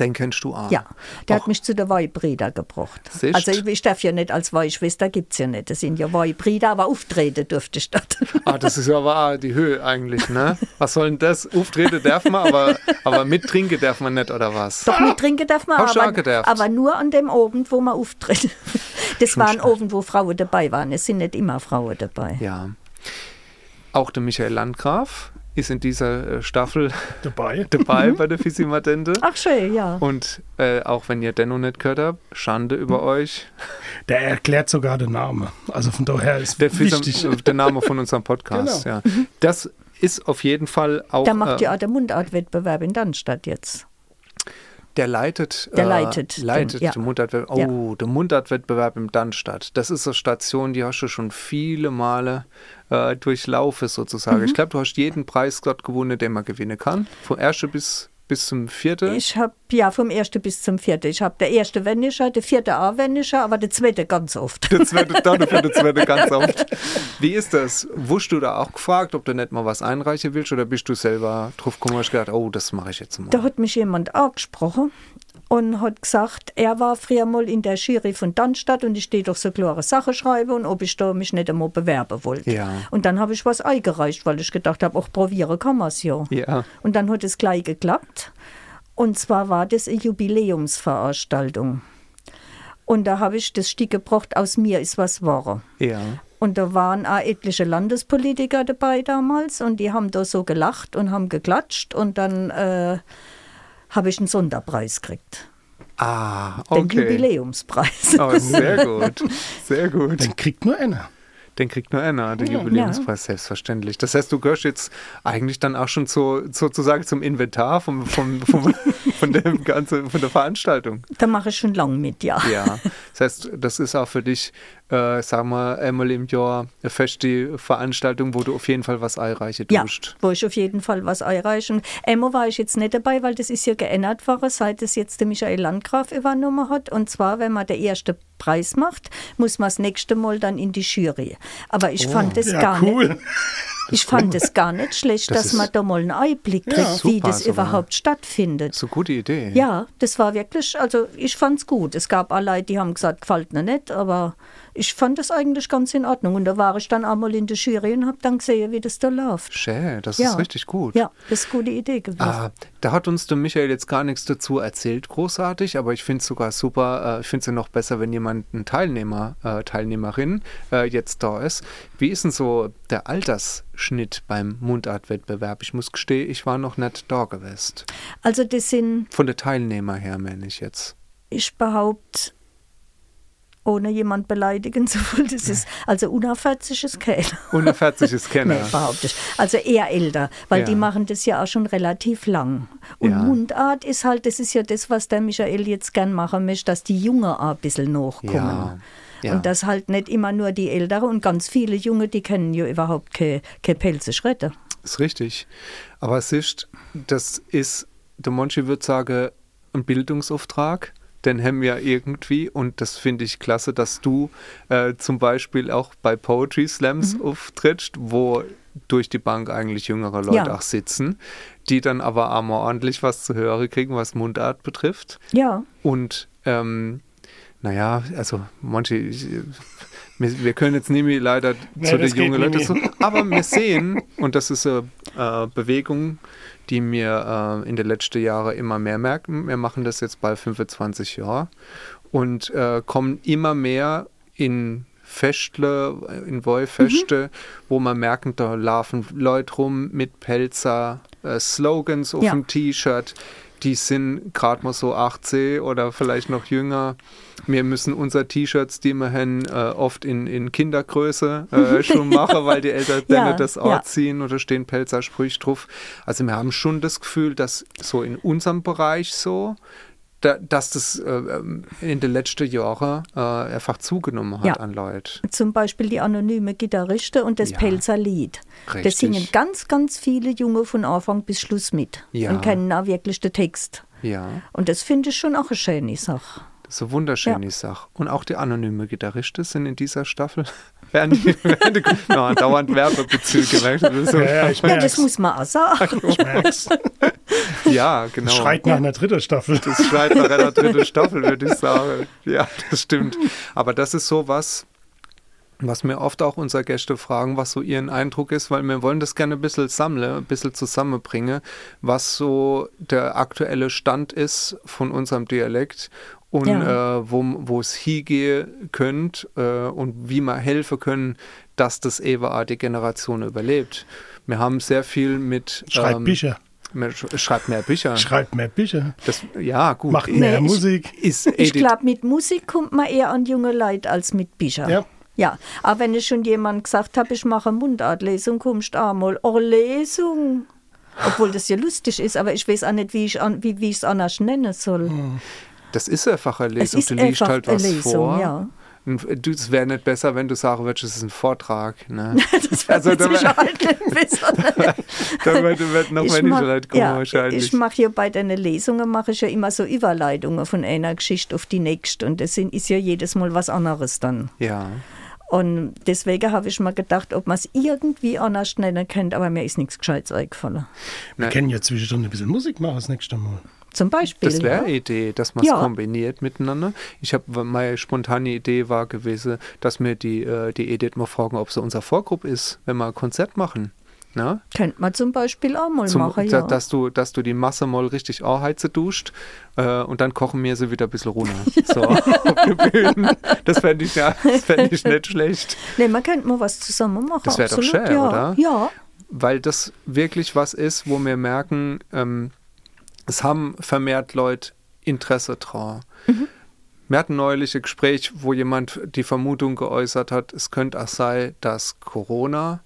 Den kennst du auch. ja. Der Auch- hat mich zu der Weihbrüder gebracht. Siehst. Also ich, ich darf ja nicht als Weihschwester, gibt es ja nicht. Das sind ja Weihbrüder, aber auftreten dürfte ich dort. *laughs* Ah, das ist ja aber die Höhe eigentlich, ne? Was soll denn das? Auftreten darf man, aber, aber mittrinken darf man nicht, oder was? Doch mit trinken darf man, aber, aber nur an dem Abend, wo man auftritt. Das Schon war ein. Abend, wo Frauen dabei waren. Es sind nicht immer Frauen dabei. Ja. Auch der Michael Landgraf ist in dieser äh, Staffel Dabei. *laughs* dabei bei der Fisimatente. Ach schön, ja. Und äh, auch wenn ihr Denno nicht gehört habt, Schande Hm. über euch. Der erklärt sogar den Namen. Also von daher ist Der, Fisam- wichtig. äh, der Name von unserem Podcast. Genau. Ja. Das ist auf jeden Fall auch. Da macht ja auch der Mundartwettbewerb in Darmstadt jetzt. Der leitet, Der äh, leitet den, leitet ja. den Mundartwettbewerb. Ja. Oh, der Mundartwettbewerb im Dannstadt. Das ist eine Station, die hast du schon viele Male äh, durchlaufen, sozusagen. Mhm. Ich glaube, du hast jeden Preis dort gewonnen, den man gewinnen kann. Vom ersten bis, bis zum vierten. Ich habe ja vom ersten bis zum vierten. Ich habe der erste Wennischer, der vierte auch Wennischer, aber der zweite ganz oft. Der zweite, dann für der zweite ganz *laughs* oft. Wie ist das? Wusst du da auch gefragt, ob du nicht mal was einreichen willst oder bist du selber drauf gekommen und gedacht, oh, das mache ich jetzt mal? Da hat mich jemand angesprochen und hat gesagt, er war früher mal in der Jury von Darmstadt und ich stehe doch so klare Sache schreiben und ob ich da mich nicht einmal bewerben wollte. Ja. Und dann habe ich was eingereicht, weil ich gedacht habe, auch probieren kann man es ja. Ja. Und dann hat es gleich geklappt. Und zwar war das eine Jubiläumsveranstaltung. Und da habe ich das Stück gebracht, aus mir ist was wahr. Ja. Und da waren auch etliche Landespolitiker dabei damals und die haben da so gelacht und haben geklatscht und dann äh, habe ich einen Sonderpreis gekriegt. Ah, Den okay. Jubiläumspreis. Oh, sehr gut. *laughs* Sehr gut. Den kriegt nur einer. Den kriegt nur einer, den Ja. Jubiläumspreis, selbstverständlich. Das heißt, du gehörst jetzt eigentlich dann auch schon zu, sozusagen zum Inventar vom, vom, vom, *laughs* von, dem ganzen, von der Veranstaltung. Da mache ich schon lange mit, ja. Ja. Das heißt, das ist auch für dich, äh, sagen wir, einmal im Jahr eine feste Veranstaltung, wo du auf jeden Fall was einreichen Ja, tust. wo ich auf jeden Fall was einreichen. Emmo war ich jetzt nicht dabei, weil das ist ja geändert worden, seit es jetzt der Michael Landgraf übernommen hat. Und zwar, wenn man den ersten Preis macht, muss man das nächste Mal dann in die Jury. Aber ich fand es Ja, gar cool. nicht. Ich fand es gar nicht schlecht, Das dass man da mal einen Einblick kriegt, Ja. wie das sogar. überhaupt stattfindet. So gute Idee. Ja, das war wirklich, also ich fand's gut. Es gab Leute, die haben gesagt, gefällt mir nicht, aber ich fand es eigentlich ganz in Ordnung. Und da war ich dann einmal in der Jury und habe dann gesehen, wie das da läuft. Schön, das Ja. ist richtig gut. Ja, das ist eine gute Idee gewesen. Ah, da hat uns der Michael jetzt gar nichts dazu erzählt, großartig, aber ich finde es sogar super. Äh, ich finde es ja noch besser, wenn jemand, ein Teilnehmer, äh, Teilnehmerin äh, jetzt da ist. Wie ist denn so der Altersschnitt beim Mundartwettbewerb? Ich muss gestehen, ich war noch nicht da gewesen. Also das sind, Von der Teilnehmer her, meine ich jetzt. ich behaupte, ohne jemand beleidigen zu wollen, das ist also Kerl. Ohne 40 Kenner. Nee, behaupte ich. Also eher älter, weil Ja. die machen das ja auch schon relativ lang. Und Ja. Mundart ist halt, das ist ja das, was der Michael jetzt gern machen möchte, dass die Jungen auch ein bisschen nachkommen. Ja. Ja. Und das halt nicht immer nur die Ältere und ganz viele Junge, die kennen ja überhaupt keine, keine Pelze retten. ist richtig. Aber es ist, das ist, der Monchi würde sagen, ein Bildungsauftrag. Den haben wir irgendwie und das finde ich klasse, dass du äh, zum Beispiel auch bei Poetry Slams Mhm. auftrittst, wo durch die Bank eigentlich jüngere Leute Ja. auch sitzen, die dann aber auch mal ordentlich was zu hören kriegen, was Mundart betrifft. Ja, Und ähm, naja, also manche, ich, wir, wir können jetzt nicht mehr leider Nee, zu den jungen Leuten so, aber wir sehen, und das ist eine äh, Bewegung, die wir äh, in den letzten Jahren immer mehr merken. Wir machen das jetzt bald 25 Jahre und äh, kommen immer mehr in Festle, in Wollfeste, wo man merken, da laufen Leute rum mit Pelzer, äh, Slogans auf Ja. dem T-Shirt. Die sind gerade mal so 18 oder vielleicht noch jünger. Wir müssen unsere T-Shirts, die wir haben, äh, oft in, in Kindergröße äh, *laughs* schon machen, weil die Eltern Ja, dann das ja. anziehen oder stehen Pelzersprüche drauf. Also wir haben schon das Gefühl, dass so in unserem Bereich so, da, dass das äh, in den letzten Jahren äh, einfach zugenommen hat Ja. an Leute. zum Beispiel die anonyme Gitarriste und das Ja. Pelzer Lied. Das Richtig. singen ganz, ganz viele Junge von Anfang bis Schluss mit Ja. und kennen auch wirklich den Text. Ja, Und das finde ich schon auch eine schöne Sache. das ist eine wunderschöne Sache. Und auch die anonyme Gitarristen sind in dieser Staffel werden, werden ja, dauernd Werbebezüge. weißt du, so. Ja, ja, ich Ja, das muss man auch sagen. Ich merk's. ja genau. Schreit nach einer dritten Staffel. Das schreit nach einer dritten Staffel, würde ich sagen. Ja, das stimmt. Aber das ist so was, was mir oft auch unsere Gäste fragen, was so ihren Eindruck ist, weil wir wollen das gerne ein bisschen sammeln, ein bisschen zusammenbringen, was so der aktuelle Stand ist von unserem Dialekt und Ja. äh, wo, wo es hingehen könnte äh, und wie wir helfen können, dass das eben die Generation überlebt. Wir haben sehr viel mit. Schreibt ähm, Bücher. Schreibt mehr Bücher. Schreibt mehr Bücher. Das, ja, gut. Macht mehr ich- Musik. Ist Ich glaube, mit Musik kommt man eher an junge Leute als mit Büchern. Ja. Ja, aber wenn ich schon jemand gesagt habe, ich mache Mundartlesung, kommst du einmal, oh, Lesung. Obwohl das ja lustig ist, aber ich weiß auch nicht, wie ich an, wie, es anders nennen soll. Hm. Das ist einfach eine Es Lesung. ist Du liest einfach halt was Lesung, vor. ja. Du- Es wäre nicht besser, wenn du sagen würdest, es ist ein Vortrag. Ne? *laughs* Das wird Also, da wär- Sicherheit nicht besser. *laughs* da wird, wird noch Ich mach- Leute kommen ja, wahrscheinlich. Ich mache hier bei den Lesungen mache ich ja immer so Überleitungen von einer Geschichte auf die nächste und das sind, ist ja jedes Mal was anderes dann. ja. Und deswegen habe ich mir gedacht, ob man es irgendwie anders nennen könnte, aber mir ist nichts Gescheites eingefallen. Wir Ne. können ja zwischendurch ein bisschen Musik machen das nächste Mal. Zum Beispiel. Das wäre ja. eine Idee, dass man es Ja. kombiniert miteinander. Ich habe meine spontane Idee war gewesen, dass wir die, äh, die Edith mal fragen, ob sie unser Vorgruppe ist, wenn wir ein Konzert machen. Na? Könnte man zum Beispiel auch mal Zum, machen, ja. dass, du, dass du die Masse mal richtig anheizen duscht äh, und dann kochen wir sie wieder ein bisschen runter. *laughs* So, auf der Bühne. Das fände ich, ja, das fänd ich nicht schlecht. nee, man könnte mal was zusammen machen. Das wär doch schön, ja. oder? Ja, weil das wirklich was ist, wo wir merken, ähm, es haben vermehrt Leute Interesse dran. Wir hatten neulich ein Gespräch, wo jemand die Vermutung geäußert hat, es könnte auch sein, dass Corona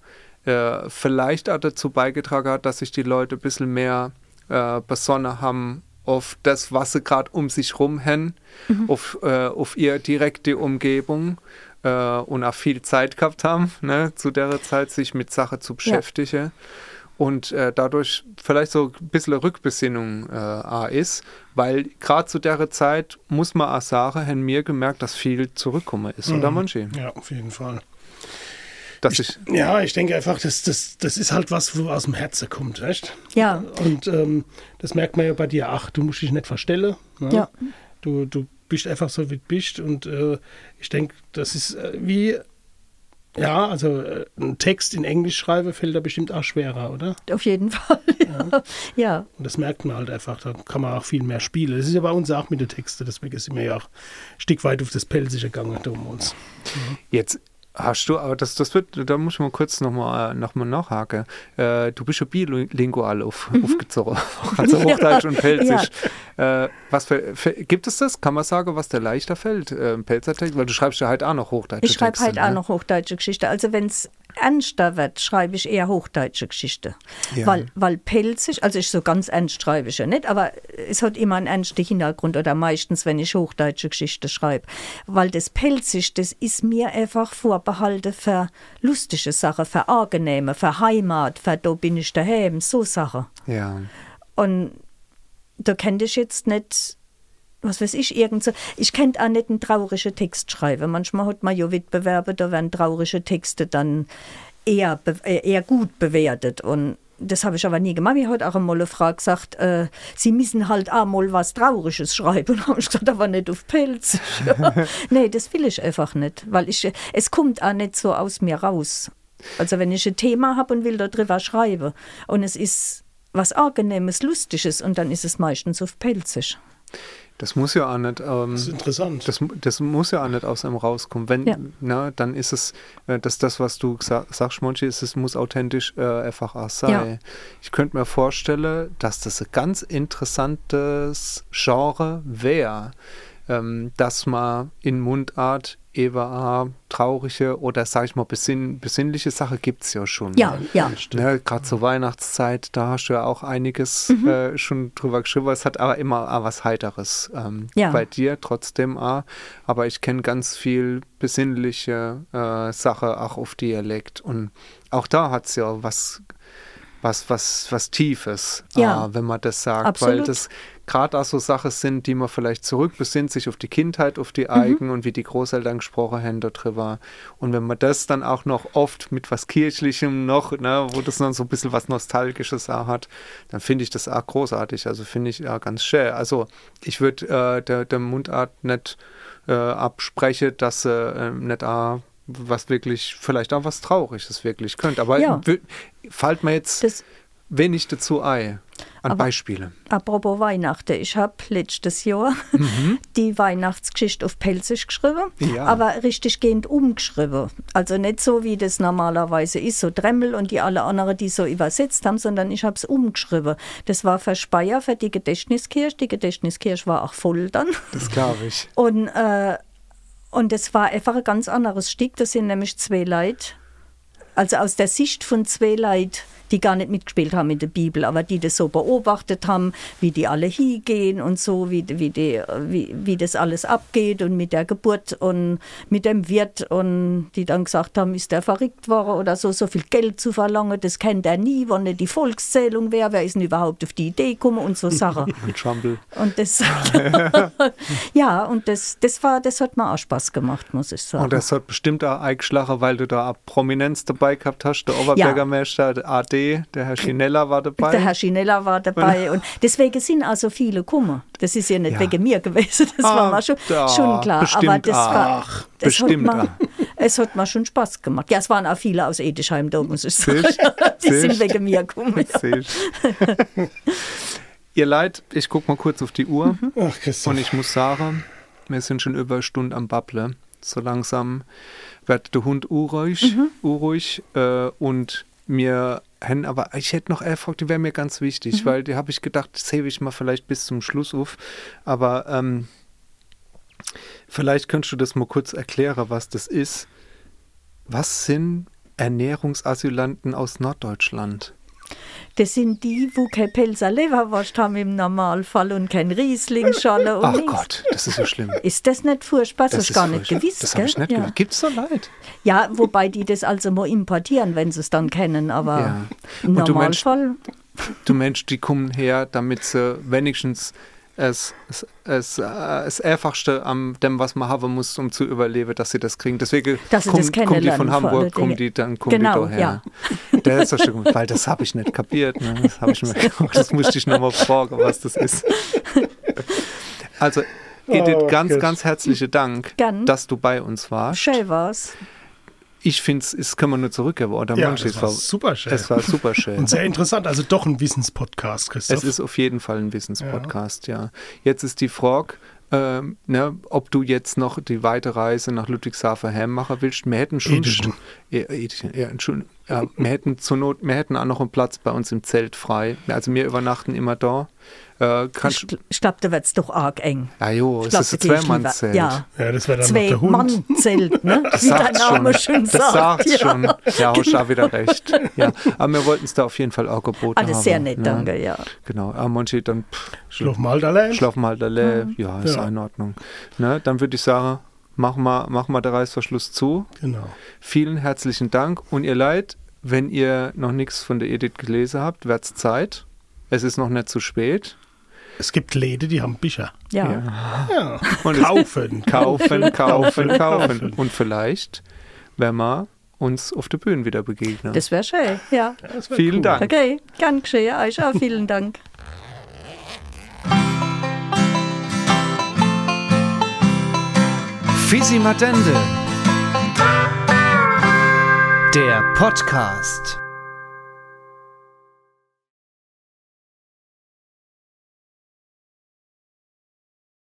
äh, vielleicht auch dazu beigetragen hat, dass sich die Leute ein bisschen mehr äh, besonnen haben auf das, was sie gerade um sich rum haben, auf, äh, auf ihre direkte Umgebung äh, und auch viel Zeit gehabt haben, ne, zu der Zeit sich mit Sachen zu beschäftigen. Und äh, dadurch vielleicht so ein bisschen Rückbesinnung äh, auch ist, weil gerade zu der Zeit muss man auch sagen, haben mir gemerkt, dass viel zurückkommen ist, oder manche? Ja, auf jeden Fall. Dass ich, Ja, ich denke einfach, das, das, das ist halt was, wo aus dem Herzen kommt, echt? ja, Und ähm, das merkt man ja bei dir, ach, du musst dich nicht verstellen. Ne? Ja. Du, du bist einfach so, wie du bist. Und äh, ich denke, das ist äh, wie, ja, also äh, ein Text in Englisch schreiben fällt da bestimmt auch schwerer, oder? auf jeden *laughs* Fall. Ja. ja. Und das merkt man halt einfach, da kann man auch viel mehr spielen. Das ist ja bei uns auch mit den Texten, deswegen sind wir ja auch ein Stück weit auf das Pelzige gegangen da um uns. Jetzt hast du, aber das, das wird, da muss ich mal kurz nochmal noch mal nachhaken. Äh, du bist ja bilingual auf, aufgezogen, *laughs* also Hochdeutsch und Pelzisch. Äh, was für, für, gibt es das? Kann man sagen, was dir leichter fällt, äh, Pelzertext? Weil du schreibst ja halt auch noch Hochdeutsche Ich schreibe halt auch ne? noch hochdeutsche Geschichte. Also wenn es ernster wird, schreibe ich eher hochdeutsche Geschichte. Ja. Weil, weil pelzig, also ich so ganz ernst schreibe ich ja nicht, aber es hat immer einen ernsten Hintergrund oder meistens, wenn ich hochdeutsche Geschichte schreibe. Weil das pelzig, das ist mir einfach vorbehalten für lustige Sachen, für angenehme, für Heimat, für da bin ich daheim, so Sachen. Ja. Und da könnte ich jetzt nicht, was weiß ich, irgend so. Ich könnte auch nicht einen traurigen Text schreiben. Manchmal hat man ja Wettbewerbe, da werden traurige Texte dann eher, äh, eher gut bewertet. Und das habe ich aber nie gemacht. Mir hat auch einmal eine Frau gesagt, äh, Sie müssen halt auch mal was Trauriges schreiben. *laughs* Und habe ich gesagt, aber nicht auf Pelz. *laughs* *laughs* nee, das will ich einfach nicht, weil ich, es kommt auch nicht so aus mir raus. Also wenn ich ein Thema habe und will darüber schreiben und es ist was Angenehmes, Lustiges und dann ist es meistens auf Pelzig. Das muss ja auch nicht. Ähm, Das ist interessant. Das, das muss ja auch nicht aus einem rauskommen. Wenn, Ja. na, dann ist es, äh, dass das, was du sa- sagst, Monchi, ist, es muss authentisch äh, einfach auch sein. Ja. Ich könnte mir vorstellen, dass das ein ganz interessantes Genre wäre, ähm, dass man in Mundart eben auch traurige oder, sag ich mal, besinn, besinnliche Sachen gibt es ja schon. Ja, ja. Ne, Gerade zur Weihnachtszeit, da hast du ja auch einiges Mhm. äh, schon drüber geschrieben. Es hat aber immer auch was Heiteres ähm, Ja. bei dir, trotzdem auch. Aber ich kenne ganz viel besinnliche äh, Sache auch auf Dialekt. Und auch da hat es ja was, was, was, was Tiefes, Ja. äh, wenn man das sagt. Weil Absolut. das gerade auch so Sachen sind, die man vielleicht zurückbesinnt, sich auf die Kindheit, auf Mhm. die Eigen und wie die Großeltern gesprochen haben darüber. Und wenn man das dann auch noch oft mit was Kirchlichem noch, ne, wo das dann so ein bisschen was Nostalgisches auch hat, dann finde ich das auch großartig. Also finde ich ja ganz schön. Also ich würde äh, der, der Mundart nicht äh, absprechen, dass sie äh, nicht auch was wirklich, vielleicht auch was Trauriges wirklich könnte. Aber Ja. fällt mir jetzt Das, wenig dazu ein. An Aber- Beispiele. Apropos Weihnachten, ich habe letztes Jahr *laughs* die Weihnachtsgeschichte auf Pelzisch geschrieben, Ja. aber richtig gehend umgeschrieben. Also nicht so, wie das normalerweise ist, so Dremmel und die alle anderen, die so übersetzt haben, sondern ich habe es umgeschrieben. Das war für Speyer, für die Gedächtniskirche. Die Gedächtniskirche war auch voll dann. Das glaube ich. Und, äh, und es war einfach ein ganz anderes Stück. Das sind nämlich zwei Leute, also aus der Sicht von zwei Leuten, die gar nicht mitgespielt haben in der Bibel, aber die das so beobachtet haben, wie die alle hingehen und so, wie, wie, die, wie, wie das alles abgeht und mit der Geburt und mit dem Wirt und die dann gesagt haben, ist der verrückt worden oder so, so viel Geld zu verlangen, das kennt er nie, wann nicht die Volkszählung wäre, wer ist denn überhaupt auf die Idee gekommen und so Sachen. *laughs* Und Schambel. Und das, *laughs* *laughs* ja, und das, das war, das hat mir auch Spaß gemacht, muss ich sagen. Und das hat bestimmt auch eingeschlagen, weil du da Prominenz dabei gehabt hast. Der Oberbürgermeister, der AD, der Herr Schinella war dabei. der Herr Schinella war dabei und deswegen sind also viele gekommen. Das ist ja nicht Ja. wegen mir gewesen, das Ah, war mir schon, da, schon klar. bestimmt Aber das war, auch. das hat Bestimmt mir, auch. *laughs* es hat mir schon Spaß gemacht. Ja, es waren auch viele aus Edesheim da, muss ich sagen. Siehst? *laughs* Die sind Siehst? wegen mir gekommen. Ja. Ihr Leid, ich gucke mal kurz auf die Uhr Ach, Christoph. und ich muss sagen, wir sind schon über eine Stunde am Babble. So langsam wird der Hund unruhig, unruhig äh, und mir haben, aber ich hätte noch eine Frage, die wäre mir ganz wichtig, weil die habe ich gedacht, das hebe ich mal vielleicht bis zum Schluss auf. Aber ähm, vielleicht könntest du das mal kurz erklären, was das ist. Was sind Ernährungsasylanten aus Norddeutschland? Das sind die, wo kein Pelzer Leberwurst haben im Normalfall und kein Rieslingscholle und Ach nichts. Gott, das ist so schlimm. Ist das nicht furchtbar? Das, ist gar nicht furchtbar. gewiss. Das habe ich nicht ja. gewusst. Gibt's so leid? Ja, wobei die das also mal importieren, wenn sie es dann kennen, aber Ja. im Und du meinst- Normalfall. Du Mensch, die kommen her, damit sie wenigstens es, es, es, äh, das Einfachste am dem, was man haben muss, um zu überleben, dass sie das kriegen. Deswegen kommen, das kommen die von Hamburg, kommen Dingen. die dann kommen Genau, die daher. *laughs* Der ist gut, weil das habe ich nicht kapiert. Ne? Das, hab ich mir, *laughs* das musste ich nochmal fragen, was das ist. Also, Edith, Oh, ganz, Gott. ganz herzlichen Dank, Gern. dass du bei uns warst. Schön war's. Ich finde, es kann man nur zurückgeben. Oder ja, manche, das war super schön. Es war super schön. Und sehr interessant. Also doch ein Wissenspodcast, Christoph. Es ist auf jeden Fall ein Wissenspodcast, ja. Jetzt ist die Frage, ähm, ne, ob du jetzt noch die weite Reise nach Ludwigshafen heim machen willst. Wir hätten schon, ja, ja, ja, wir hätten zur Not, wir hätten auch noch einen Platz bei uns im Zelt frei. Also wir übernachten immer da. Äh, Ich, ich glaube, da wird's doch arg eng. ja, jo, es Ich glaub, ist ein da Zweimannzelt. Ja, ja, das wäre dann noch der Hund. Zwei-Mann-Zelt, ne? *laughs* Das Wie der sagt Name schon. schon das sagt. sagt ja. schon. Ja, hast du auch wieder recht. Ja, aber wir wollten es da auf jeden Fall auch geboten Alles haben. sehr nett, ne? danke, ja. Genau, aber manche dann pff, Schlaf mal allein. Schlafen halt alle, ja, ist Ja. in Ordnung. Ne, dann würde ich sagen, machen wir, machen wir den Reißverschluss zu. Genau. Vielen herzlichen Dank und ihr Leid, wenn ihr noch nichts von der Edith gelesen habt, wird's Zeit. Es ist noch nicht zu spät. Es gibt Läden, die haben Bücher. Ja. Ja. Und *laughs* Kaufen. Kaufen, kaufen, kaufen. Und vielleicht, wenn wir uns auf der Bühne wieder begegnen. Das wäre schön, ja. Wär Vielen cool. Dank. Okay, gern geschehen. Euch auch *laughs* vielen Dank. Fisi Madende. Der Podcast.